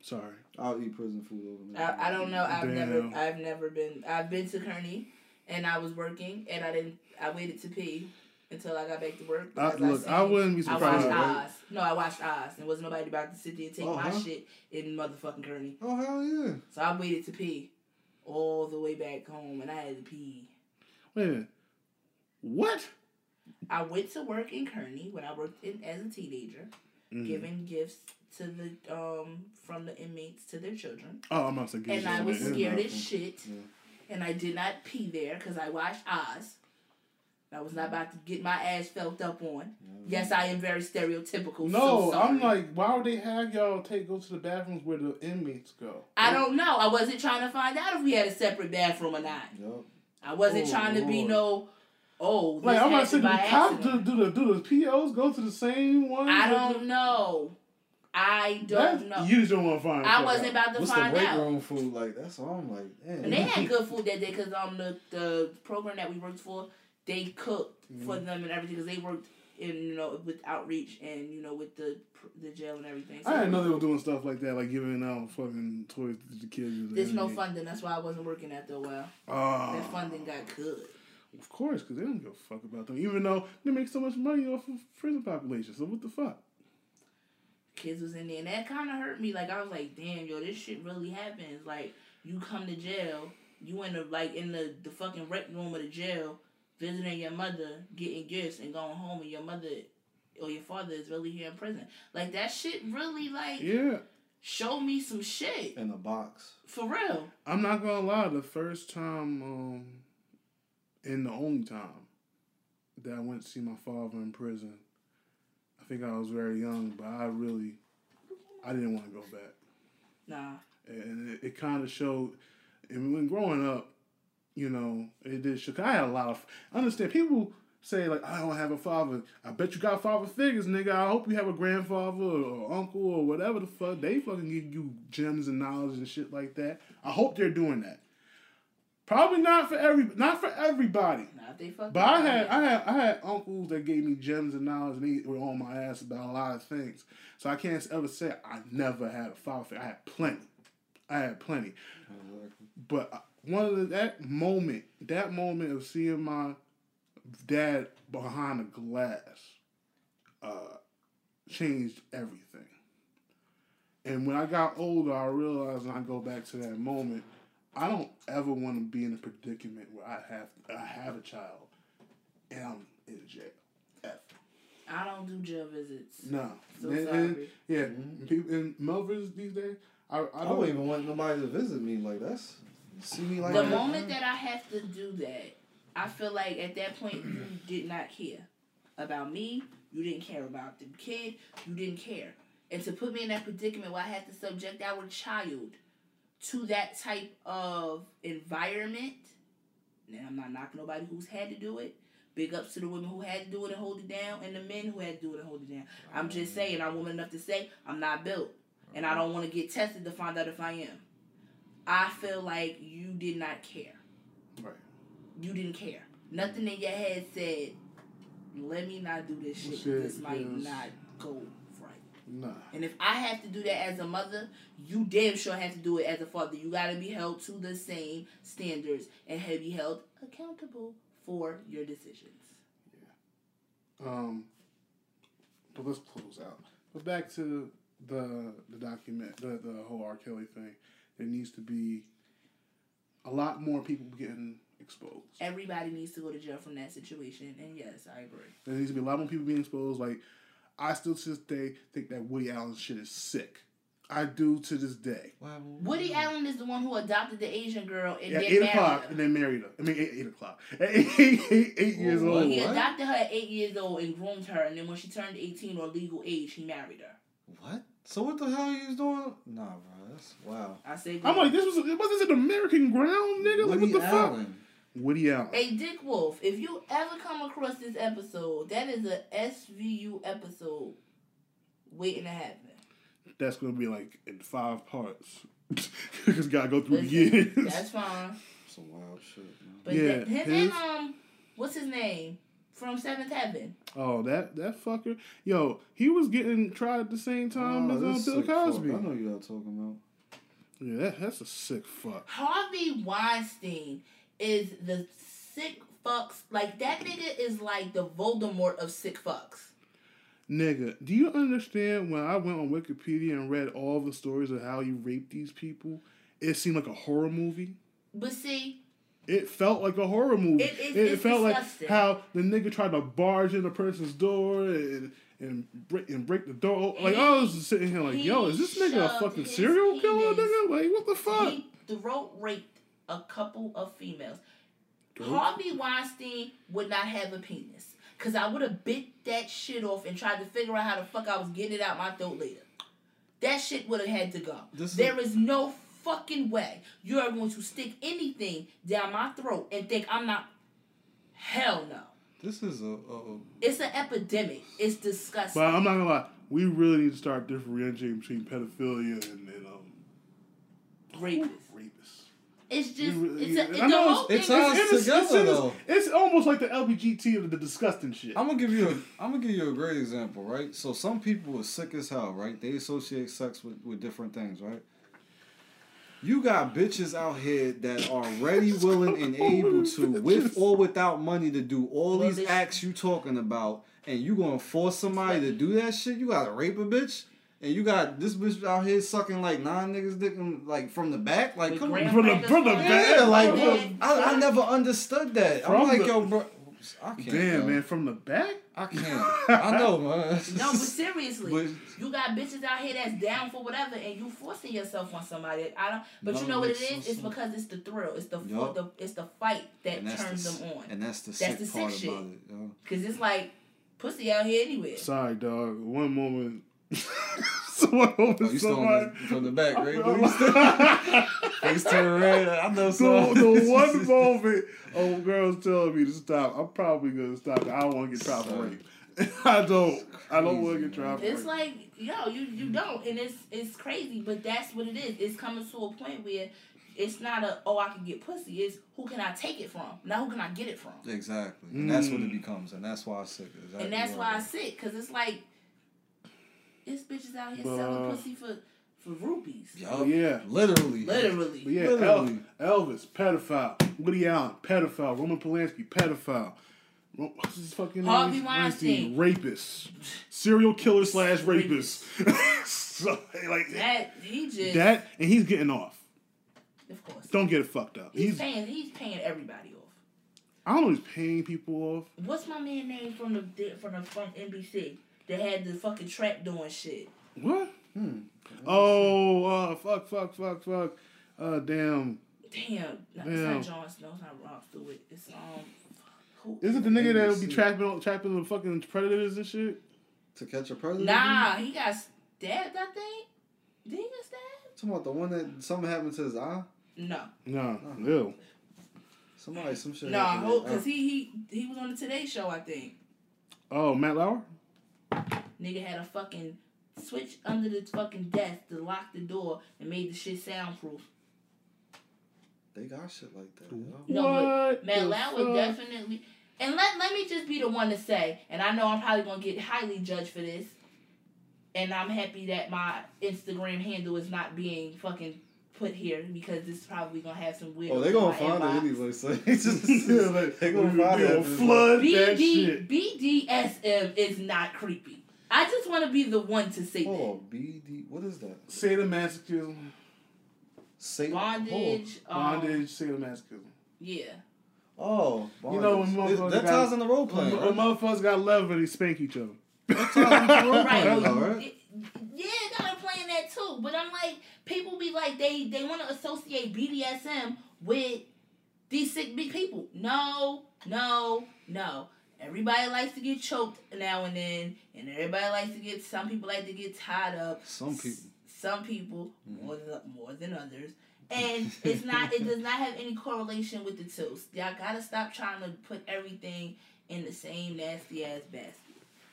Sorry. I'll eat prison food over McDonald's. I, I don't know. I've Damn. never. I've never been. I've been to Kearney, and I was working, and I didn't. I waited to pee until I got back to work. I, because look, seen- I wouldn't be I surprised. watched right? Oz. No, I watched Oz. And wasn't nobody about to sit there and take my Uh-huh. shit in motherfucking Kearney. Oh hell yeah! So I waited to pee all the way back home, and I had to pee. Wait a minute. What? I went to work in Kearney when I worked in as a teenager, Mm. giving gifts to the um from the inmates to their children, Oh, I'm about to get and I was scared as shit, Yeah. and I did not pee there because I watched Oz. I was not about to get my ass felt up on. Yes, I am very stereotypical. No, so I'm like, why would they have y'all take go to the bathrooms where the inmates go? I don't know. I wasn't trying to find out if we had a separate bathroom or not. Yup. I wasn't Oh, trying to be no. Oh, this Like I'm not saying happened do the cops do, do the do the POs go to the same one? I don't know. I don't know. You just don't want to find. I wasn't about to What's the find break out. room food like? That's all I'm like. Damn. And they had good food that day because um the the program that we worked for, they cooked for Mm-hmm. them and everything because they worked in you know with outreach and you know with the the jail and everything. So I didn't know they were doing stuff like that, like giving out fucking toys to the kids. and There's no funding. That's why I wasn't working after a while. Ah, That funding got cut. Of course, because they don't give a fuck about them, even though they make so much money off of prison population. So what the fuck? Kids was in there, and that kind of hurt me. Like I was like, damn, yo, this shit really happens. Like you come to jail, you in the like in the the fucking rec room of the jail, visiting your mother, getting gifts, and going home, and your mother or your father is really here in prison. Like that shit really like Yeah. show me some shit In a box. for real. I'm not gonna lie, the first time um and the only time that I went to see my father in prison, I think I was very young, but I really I didn't want to go back. Nah, And it, it kind of showed and when growing up, you know, it did show 'cause I had a lot of I understand people say like I don't have a father. I bet you got father figures, nigga. I hope you have a grandfather or, or uncle or whatever the fuck. They fucking give you gems and knowledge and shit like that. I hope they're doing that. Probably not for every not for everybody. nah, they fuck. But I had I had I had uncles that gave me gems and knowledge and they were on my ass about a lot of things. So I can't ever say I never had a father figure. I had plenty. I had plenty. But one of the, that moment, that moment of seeing my dad behind a glass, uh, changed everything. And when I got older, I realized, and I go back to that moment, I don't ever want to be in a predicament where I have I have a child, and I'm in jail. Ever. I don't do jail visits. No. So And- sorry. Mm-hmm. and- yeah, people in Melvins these days, I, I I don't don't even want nobody to visit me like that's see me like the that. moment that I have to do that, I feel like at that point you did not care about me. You didn't care about the kid. You didn't care. And to put me in that predicament where I had to subject our child to that type of environment, and I'm not knocking nobody who's had to do it. Big ups to the women who had to do it and hold it down, and the men who had to do it and hold it down. I'm just um, saying, I'm woman enough to say I'm not built, and I uh-huh. don't want to get tested to find out if I am. I feel like you did not care. Right. You didn't care. Nothing in your head said, "Let me not do this shit. Shit, this might yes. not go right." Nah. And if I have to do that as a mother, you damn sure have to do it as a father. You got to be held to the same standards and have be held accountable for your decisions. Um, but let's close out. But back to the the document, the the whole R. Kelly thing. There needs to be a lot more people getting exposed. Everybody needs to go to jail from that situation, and yes, I agree. There needs to be a lot more people being exposed. Like I still to this day think that Woody Allen shit is sick. I do to this day. Wow. Woody Allen is the one who adopted the Asian girl and At then eight married o'clock her. and then married her. I mean eight, eight o'clock. At eight, eight, eight, eight years old. He What? adopted her at eight years old and groomed her, and then when she turned eighteen or legal age, he married her. What? So what the hell are you was doing? Nah, bro. That's wow. I say, I'm like, this was was this an American ground, nigga? Like what the fuck? Allen. Woody Allen. Hey, Dick Wolf, if you ever come across this episode, that is a SVU episode waiting to happen. That's gonna be like in five parts. Because gotta go through the Listen, years. That's fine. Some wild shit, man. But Yeah, that, him his- and um, what's his name from Seventh Heaven? Oh, that that fucker. Yo, he was getting tried at the same time Oh, as uh, this Bill sick fuck. Cosby. I know you all talking about. Yeah, that, that's a sick fuck. Harvey Weinstein is the sick fucks. Like that nigga is like the Voldemort of sick fucks. Nigga, do you understand when I went on Wikipedia and read all the stories of how he raped these people? It seemed like a horror movie. But see, It felt like a horror movie. It- it- it felt disgusting. like how the nigga tried to barge in a person's door and and break and break the door. Like I was just sitting here like, yo, is this nigga a fucking serial killer, nigga? Like what the fuck? he throat raped a couple of females. Throat? Harvey Weinstein would not have a penis. Cause I would have bit that shit off and tried to figure out how the fuck I was getting it out my throat later. That shit would have had to go. This is- there is no fucking way you are going to stick anything down my throat and think I'm not. Hell no. This is a, a, a It's an epidemic. It's disgusting. But I'm not gonna lie, we really need to start differentiating between pedophilia and, and um Rapists. rapists. It's just You really- it's a, I the know whole it's- thing. it's is- us together, it's, though. it's almost like the LBGT of the disgusting shit. I'm gonna give you a I'm gonna give you a great example, right? So some people are sick as hell, right? They associate sex with, with different things, right? You got bitches out here that are ready, willing, and able to, with or without money, to do all these acts you talking about, and you gonna force somebody to do that shit? You gotta rape a bitch? And you got this bitch out here sucking like nine niggas dick in, like from the back, like With come on, From the- from the back? yeah, like bro, I, I never understood that. From I'm like the- yo, bro, I can't. Damn, yo. man, from the back? I can't. I know, man. No, but seriously, But- you got bitches out here that's down for whatever, and you forcing yourself on somebody. I don't. But No, you know what it is? makes? It's sense. because it's the thrill. It's the, Yup. the it's the fight that turns the, them on. And that's the That's sick the sick part shit. about it. Yo. Cause it's like pussy out here anywhere. Sorry, dog. One moment. Someone over Oh, you still somebody. on the, from the back, right? You still- Face turn red. I know the, the one moment old girl's telling me to stop, I'm probably gonna stop. I don't want to get tried for Son. rape. I don't. I don't want to get tried for It's like yo, you you don't, and it's it's crazy, but that's what it is. It's coming to a point where it's not a oh I can get pussy. It's who can I take it from? Now who can I get it from? Exactly. And that's what it Mm. becomes. And that's why I sick. Exactly and that's why I it is. sit, cause it's like it's bitches out here But, selling uh, pussy for for rupees. Yup. yeah. Literally. Literally. But yeah, El- Literally. Elvis, pedophile. Woody Allen, pedophile. Roman Polanski, pedophile. What's his fucking name? Harvey Weinstein. Rapist. Serial killer slash rapist. so, like, That he just that, and he's getting off. of course. Don't get it fucked up. He's, He's, paying he's paying everybody off. I don't know he's paying people off. What's my man name from the from the from NBC that had the fucking trap doing shit? What? Hmm. Oh, uh, fuck, fuck, fuck, fuck. Uh, damn. Damn, no, it's Damn. not Jon Snow, it's not Rob Stewart. It's um, who? Is it the nigga that would be trapping trapping the fucking predators and shit? To catch a predator? Nah, he got stabbed. I think. Did he get stabbed? Talking about the one that something happened to his eye? No, No, no. ew. Somebody, some shit. no, happened to because he he he was on the Today Show. I think Oh, Matt Lauer? Nigga had a fucking switch under the fucking desk to lock the door and made the shit soundproof. They got shit like that. Yo. No, but What Matt the was definitely. And let let me just be the one to say, and I know I'm probably gonna get highly judged for this, and I'm happy that my Instagram handle is not being fucking put here because this is probably gonna have some weird. Oh, they're gonna find it anyway, so it's just, Yeah, like, they gonna find it. gonna flood that shit. BDSM is not creepy. I just want to be the one to say Hold on, BD. What is that? Sadomasochism, Satan. that. Bondage. Um, bondage, sadomasochism. Yeah. Oh, You know when bondage. motherfuckers that got- ties in the role When, playing. when Right? motherfuckers got leather, they spank each other. That ties into role Right. playing, but right? Yeah, gotta playing that too. But I'm like, people be like, they they want to associate BDSM with these sick big people. No, no, no. Everybody likes to get choked now and then, and everybody likes to get. Some people like to get tied up. Some people. Some people Mhm. more than more than others. And it's not. it does not have any correlation with the two. Y'all gotta stop trying to put everything in the same nasty ass basket.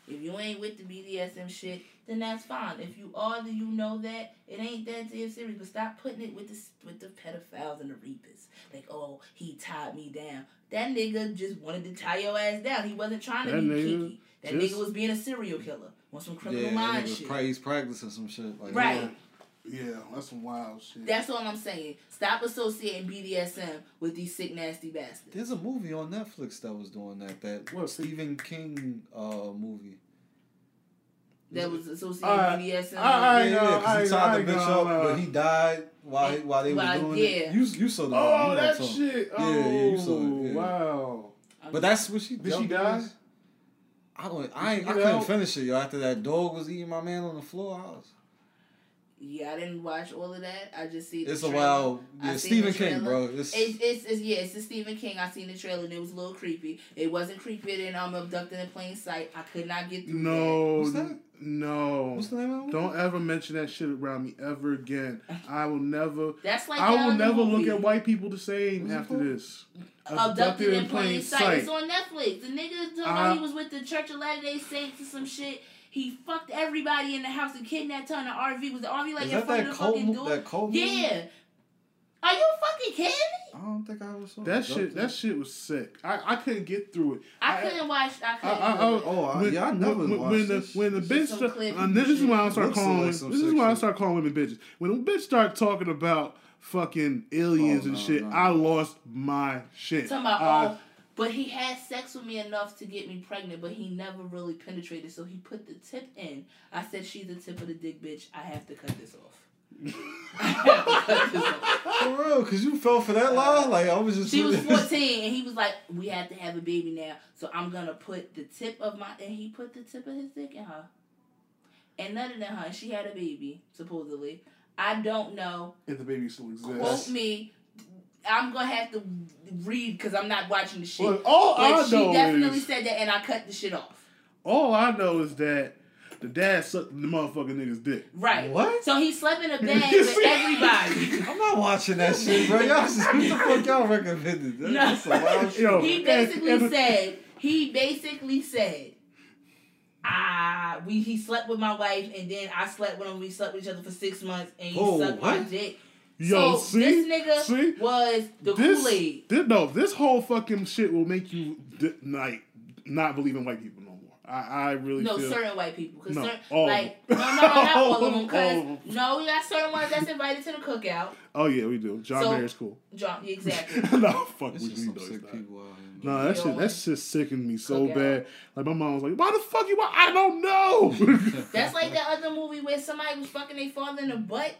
If you ain't with the BDSM shit, then that's fine. If you are, then you know that it ain't that damn serious. But stop putting it with the with the pedophiles and the reapers. Like, oh, he tied me down. That nigga just wanted to tie your ass down. He wasn't trying to That be nigga kinky. That just- nigga was being a serial killer on some criminal Yeah, mind nigga shit. pra- he's practicing some shit. Like, Right. Yeah, that's some wild shit. That's all I'm saying. Stop associating BDSM with these sick, nasty bastards. There's a movie on Netflix that was doing that. That What? Stephen King uh movie. That was associating with BDSM. I- I yeah, know, yeah, 'cause I- he tied I the bitch up, uh, but he died while he, while they were doing yeah. it. You you saw the Oh, movie. You know that what shit. Yeah, Oh, yeah, you saw it, yeah. Wow. But that's what she Did she die? I don't. I ain't, I You couldn't know? finish it. Yo, after that dog was eating my man on the floor, I was. yeah, I didn't watch all of that. I just see. the It's a trailer. wild. I Yeah, Stephen King, bro. It's, It's, it's, it's yeah, it's a Stephen King. I seen the trailer and it was a little creepy. It wasn't creepier than um abducted in plain sight. I could not get through No, What's that? No. what's the name of it? Don't ever mention that shit around me ever again. I will never. That's like I will never movie, look at white people the same What's it after called? this. Abducted in plain sight. It's on Netflix. The nigga told Uh, me he was with the Church of Latter Day Saints or some shit. He fucked everybody in the house and kidnapped her in the RV. Was the RV like in that front that of the cold? fucking door? That cold. movie? Yeah. Are you fucking kidding me? I don't think I was. saw That shit. That shit was sick. I, I couldn't get through it. I, I- couldn't watch. I I, couldn't. I, I, do it. Oh, I- when, yeah, I never when, watched when the this. when the It's bitch just some start, and this is why I start calling. like This some is sick why I start calling women bitches. When a bitch start talking about fucking aliens Oh, and no, shit, no. I lost my shit. Talking about I- oh, But he had sex with me enough to get me pregnant, but he never really penetrated. So he put the tip in. I said, "She's the tip of the dick, bitch. I have to cut this off." I have to cut this off. For cause you fell for that lie. Like I was just. She was 14 and he was like, We have to have a baby now. So I'm gonna put the tip of my and he put the tip of his dick in her. And none of her. She had a baby, supposedly. I don't know. If the baby still exists. Quote me. I'm gonna have to read because I'm not watching the shit. Well, all but I she know definitely is said that and I cut the shit off. all I know is that the dad sucked the motherfucking nigga's dick. Right. What? So he slept in a bed with everybody. I'm not watching that shit, bro. Y'all, what the fuck y'all recommended? That, No. That's a wild shit. Yo. he basically and- said he basically said ah we he slept with my wife and then I slept with him we slept with each other for six months and he Oh, sucked my what? dick. Yo, so see? this nigga See? was the This, Kool-Aid. this, no, this whole fucking shit will make you di- like not believe in white people no more. I, I really No, feel. certain white people. Cause No, certain, all like no, no, no, not all of them. Cause no, we got certain ones that's invited to the cookout. Oh yeah, we do. John So- Mayer's cool. John, exactly. no, fuck It's we just we some know it's sick people out here. No, that shit know, that shit sickened me so Cookout. bad. Like my mom was like, "Why the fuck you? I don't know." That's like that other movie where somebody was fucking their father in the butt.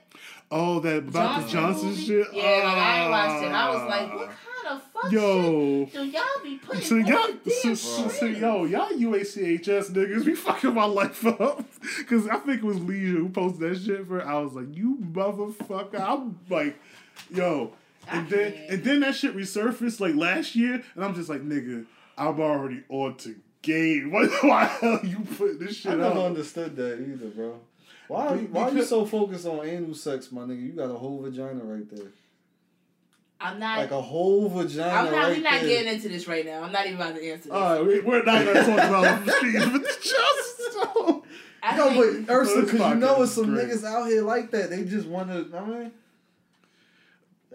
oh, that about the Johnson movie? shit. Yeah, like I ain't watched it. I was like, what Ah. Kind of fuck Yo. shit do y'all be putting So on y'all, so, so, so, yo, y'all UACHS niggas be fucking my life up. Cause I think it was Leisure who posted that shit for. I was like, you motherfucker. I'm like, yo, and I then can't. and then that shit resurfaced like last year, and I'm just like, nigga, I'm already on to game. Why, why the hell you put this shit I shit never out? understood that either, bro. Why? Be- why are you so focused on anal sex, my nigga? You got a whole vagina right there, I'm not. like a whole vagina I'm not. right we're not there. getting into this right now. I'm not even about to answer this. All right, we, we're not gonna talk about the streets, but just so. I No, think- but Ursula, This because you know podcast it's some great. niggas out here like that. They just want to. I mean,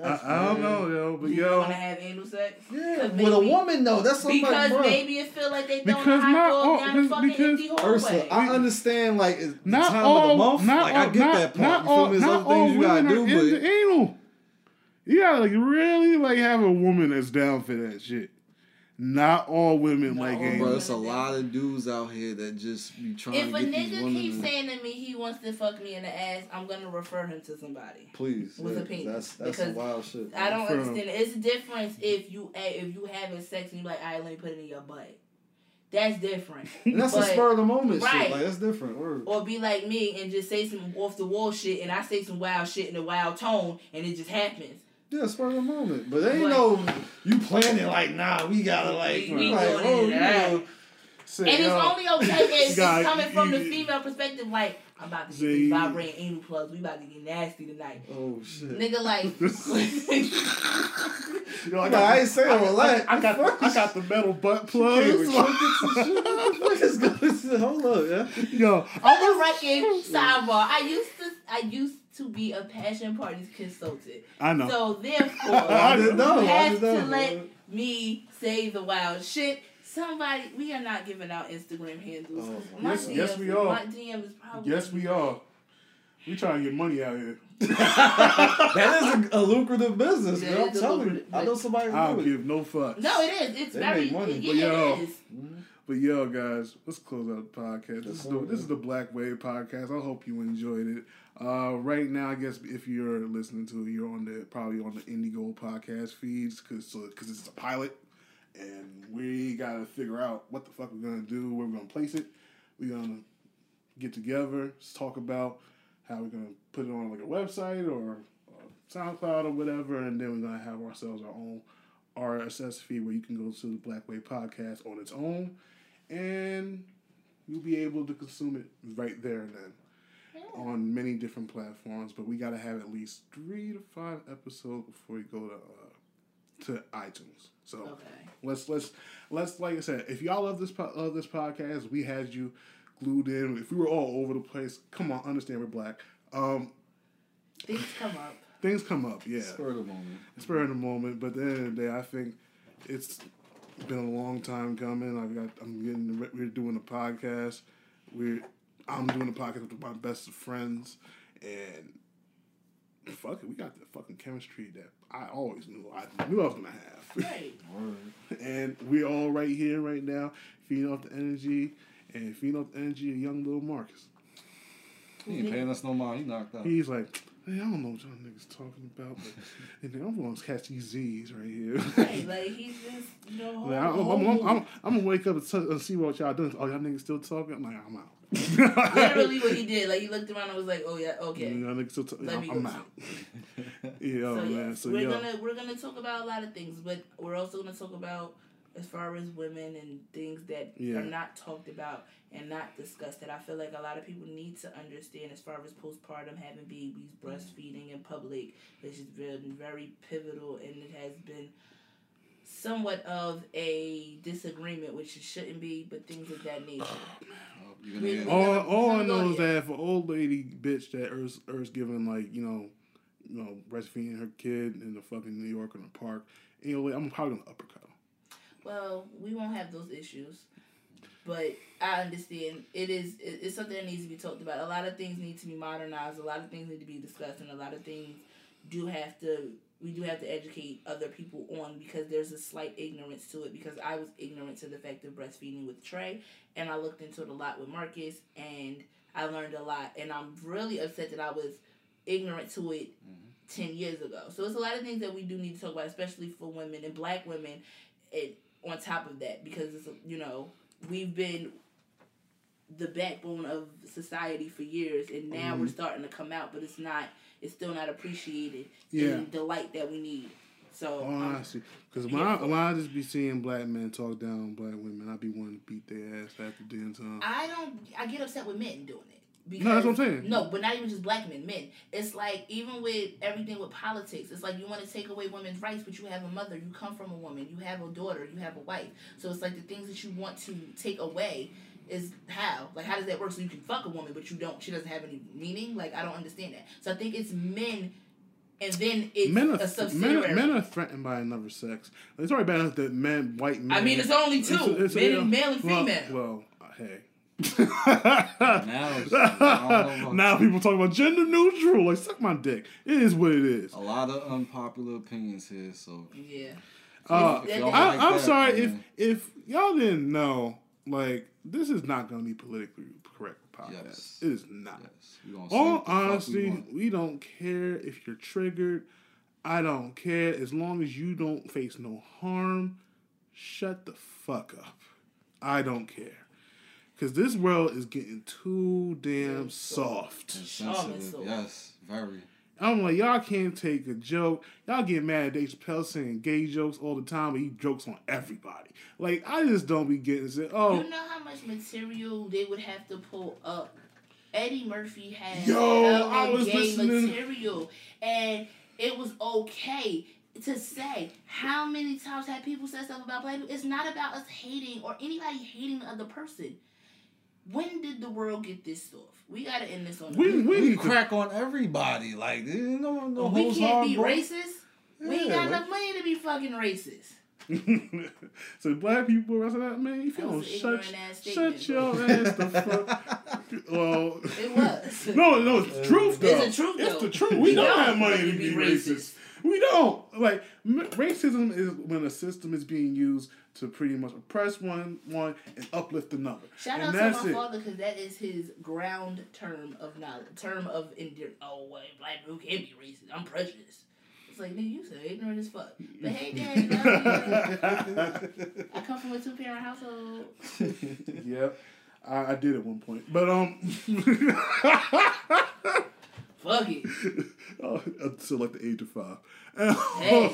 I, I don't know, yo, but you yo, want to have anal sex? Yeah, 'Cause with a woman though, that's something Because like, bruh. maybe it feel like they throwing Because a hot not all- down because- the fucking because- empty hallway. Ursula, I understand like it's the not time all, of the month. not like all, I get not, that part. Not you feel all, me? There's other things you gotta women are do, into but anal. You gotta like really like have a woman that's down for that shit. Not all women Not like all anal. bro, it's a lot of dudes out here that just be trying If to a get these nigga women. keeps saying to me he wants to fuck me in the ass, I'm gonna refer him to somebody. Please, with yeah, a penis, that's that's some because wild shit. I don't Fair understand. it. It's a difference if you eh, if you having sex and you like, all right, let me put it in your butt. That's different. And that's a But- spur of the moment right. shit. Like that's different. Word. Or be like me and just say some off the wall shit, and I say some wild shit in a wild tone, and it just happens. Yeah, spur of the moment. But they ain't But- no you planning like nah. We gotta like We- we like oh you know. Say, And it's yo, only okay if it's God, coming you- from the female perspective. Like I'm about to get these vibrating anal plugs. We about to get nasty tonight, Oh shit. nigga. Like, yo, I, Nah, I ain't saying all I, that. I, got the, I got the metal butt plug. Hey, with trinkets and shit. What the going Hold up, yeah. Yo, For I the was record, sidebar. I used to, I used to be a passion parties consultant. I know. So therefore, I didn't know. you I have didn't to know. let me say the wild shit. Somebody, we are not giving out Instagram handles. Oh, my yes- DM, yes, we are. My DM is probably. yes, we are. We trying to get money out here. that is a, a lucrative business, Yeah, man. I'm telling you. I know somebody I who don't it. give no fucks. No, it is. It's They very. make money. Yeah, But yo, it is. But yo, guys, let's close out the podcast. This is the, this is the Black Wave podcast. I hope you enjoyed it. Uh, right now, I guess if you're listening to it, you're on the probably on the Indigo podcast feeds because because it's a pilot, and we gotta figure out what the fuck we're gonna do, where we're gonna place it. We're gonna get together, talk about how we're gonna put it on like a website or uh, SoundCloud or whatever, and then we're gonna have ourselves our own RSS feed where you can go to the Black Wave podcast on its own, and you'll be able to consume it right there and then on many different platforms. But we gotta have at least three to five episodes before we go to uh, to iTunes. So Okay. let's let's let's like I said, if y'all love this po- love this podcast, we had you glued in. If we were all over the place, come on, understand we're black. Um, Things come up. Things come up, yeah Spur of the moment. spur of the moment. But at the end of the day, I think it's been a long time coming. I got I'm getting we're doing a podcast. We're I'm doing a podcast with my best of friends, and fuck it, we got the fucking chemistry that I always knew I knew I was gonna have. Right. and we're all right here, right now, feeding off the energy and feeding off the energy of young little Marcus. He ain't paying us no mind. He knocked out. He's like, hey, I don't know what y'all niggas talking about, but and then I'm gonna catch these Z's right here. Right, like he's just you know. Like, I'm, I'm, I'm, I'm, gonna wake up and, t- and see what y'all doing. Oh, y'all niggas still talking? I'm like, I'm out. Literally, what he did, like he looked around and was like, "Oh yeah, okay." Y'all niggas still talking? Let I'm, me I'm out. yeah, so, man. So we're yo, gonna we're gonna talk about a lot of things, but we're also gonna talk about as far as women and things that Yeah. are not talked about and not discussed. That I feel like a lot of people need to understand as far as postpartum, having babies, breastfeeding in public, which has been very pivotal and it has been somewhat of a disagreement, which it shouldn't be, but things of that nature. Oh, you gonna We- hear- we- all, all I know is that if an old lady bitch that Earth's, Earth's giving like you know, you know, breastfeeding her kid in the fucking New York in the park, you know, I'm probably gonna uppercut. Well, we won't have those issues, but I understand it is it's something that needs to be talked about. A lot of things need to be modernized. A lot of things need to be discussed, and a lot of things do have to we do have to educate other people on because there's a slight ignorance to it. Because I was ignorant to the fact of breastfeeding with Trey, and I looked into it a lot with Marcus, and I learned a lot. And I'm really upset that I was ignorant to it mm-hmm. 10 years ago. So it's a lot of things that we do need to talk about, especially for women and black women. It, on top of that, because it's, you know, we've been the backbone of society for years, and now we're starting to come out, but it's not, it's still not appreciated Yeah. in the light that we need. So, um, Honestly, because when I, when I just be seeing black men talk down on black women, I be wanting to beat their ass after dinner time. I don't. I get upset with men doing it. Because, No, that's what I'm saying. No, but not even just black men, men. It's like even with everything with politics, it's like you want to take away women's rights, but you have a mother, you come from a woman, you have a daughter, you have a wife. So it's like the things that you want to take away is how. Like how does that work? So you can fuck a woman, but you don't. She doesn't have any meaning. Like I don't understand that. So I think it's men. And then it's Men are, men, subsidiary. are, men are threatened by another sex. It's already bad enough that men, white men. I mean, it's only two. It's- it's- Men- yeah. male and well, female. Well, uh, hey. Now it's- I don't know. now people talk about gender neutral. Like, suck my dick. It is what it is. A lot of unpopular opinions here, so yeah. Uh, I, like I'm that, sorry then- if if y'all didn't know. Like, this is not going to be politically correct podcast. Yes. It is not. yes, we All what the fuck we honesty, we don't care if you're triggered. I don't care as long as you don't face no harm. Shut the fuck up. I don't care. Cause this world is getting too damn soft. And Charmin sensitive. Yes, very. I'm like, y'all can't take a joke. Y'all get mad at Dave Chappelle saying gay jokes all the time, but he jokes on everybody. Like, I just don't be getting it. oh, You know how much material they would have to pull up. Eddie Murphy had Yo, hella I was gay listening- material, and it was okay to say how many times have people said stuff about black people. It's not about us hating or anybody hating the other person. When did the world get this soft? We gotta end this on. a we, good we We crack on everybody. Like, you know, no we can't hard, be bro. racist. we ain't got like- enough money to be fucking racist. so black people rest of that man, if you That don't shut ignorant ass shut your ass the fuck. well, It was. no, no, it's the truth though. It's the truth, It's though. the truth. We, We don't don't have money to be racist. We don't like m- racism is when a system is being used to pretty much oppress one one and uplift another. Shout and out to that's my it. father because that is his ground term of knowledge, term of endear. Oh, well, black people can't be racist. I'm prejudiced. It's like, nigga, you so ignorant as fuck. But hey, you. I come from a two parent household. yep. I, I did at one point, but um, Fuck it. uh, until like the age of five. Hey,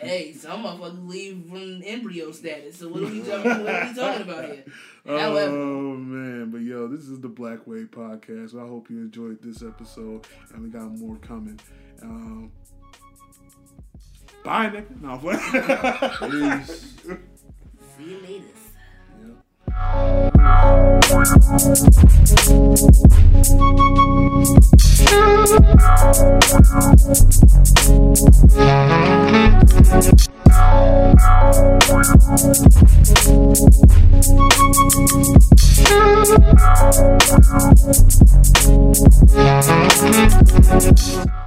hey, some motherfuckers leave from embryo status. So what are we talking? What are we talking about here? However, Oh man, but yo, this is the Black Wave podcast. I hope you enjoyed this episode, and we got more coming. Um, bye, nigga. No, playing. see you later. Thank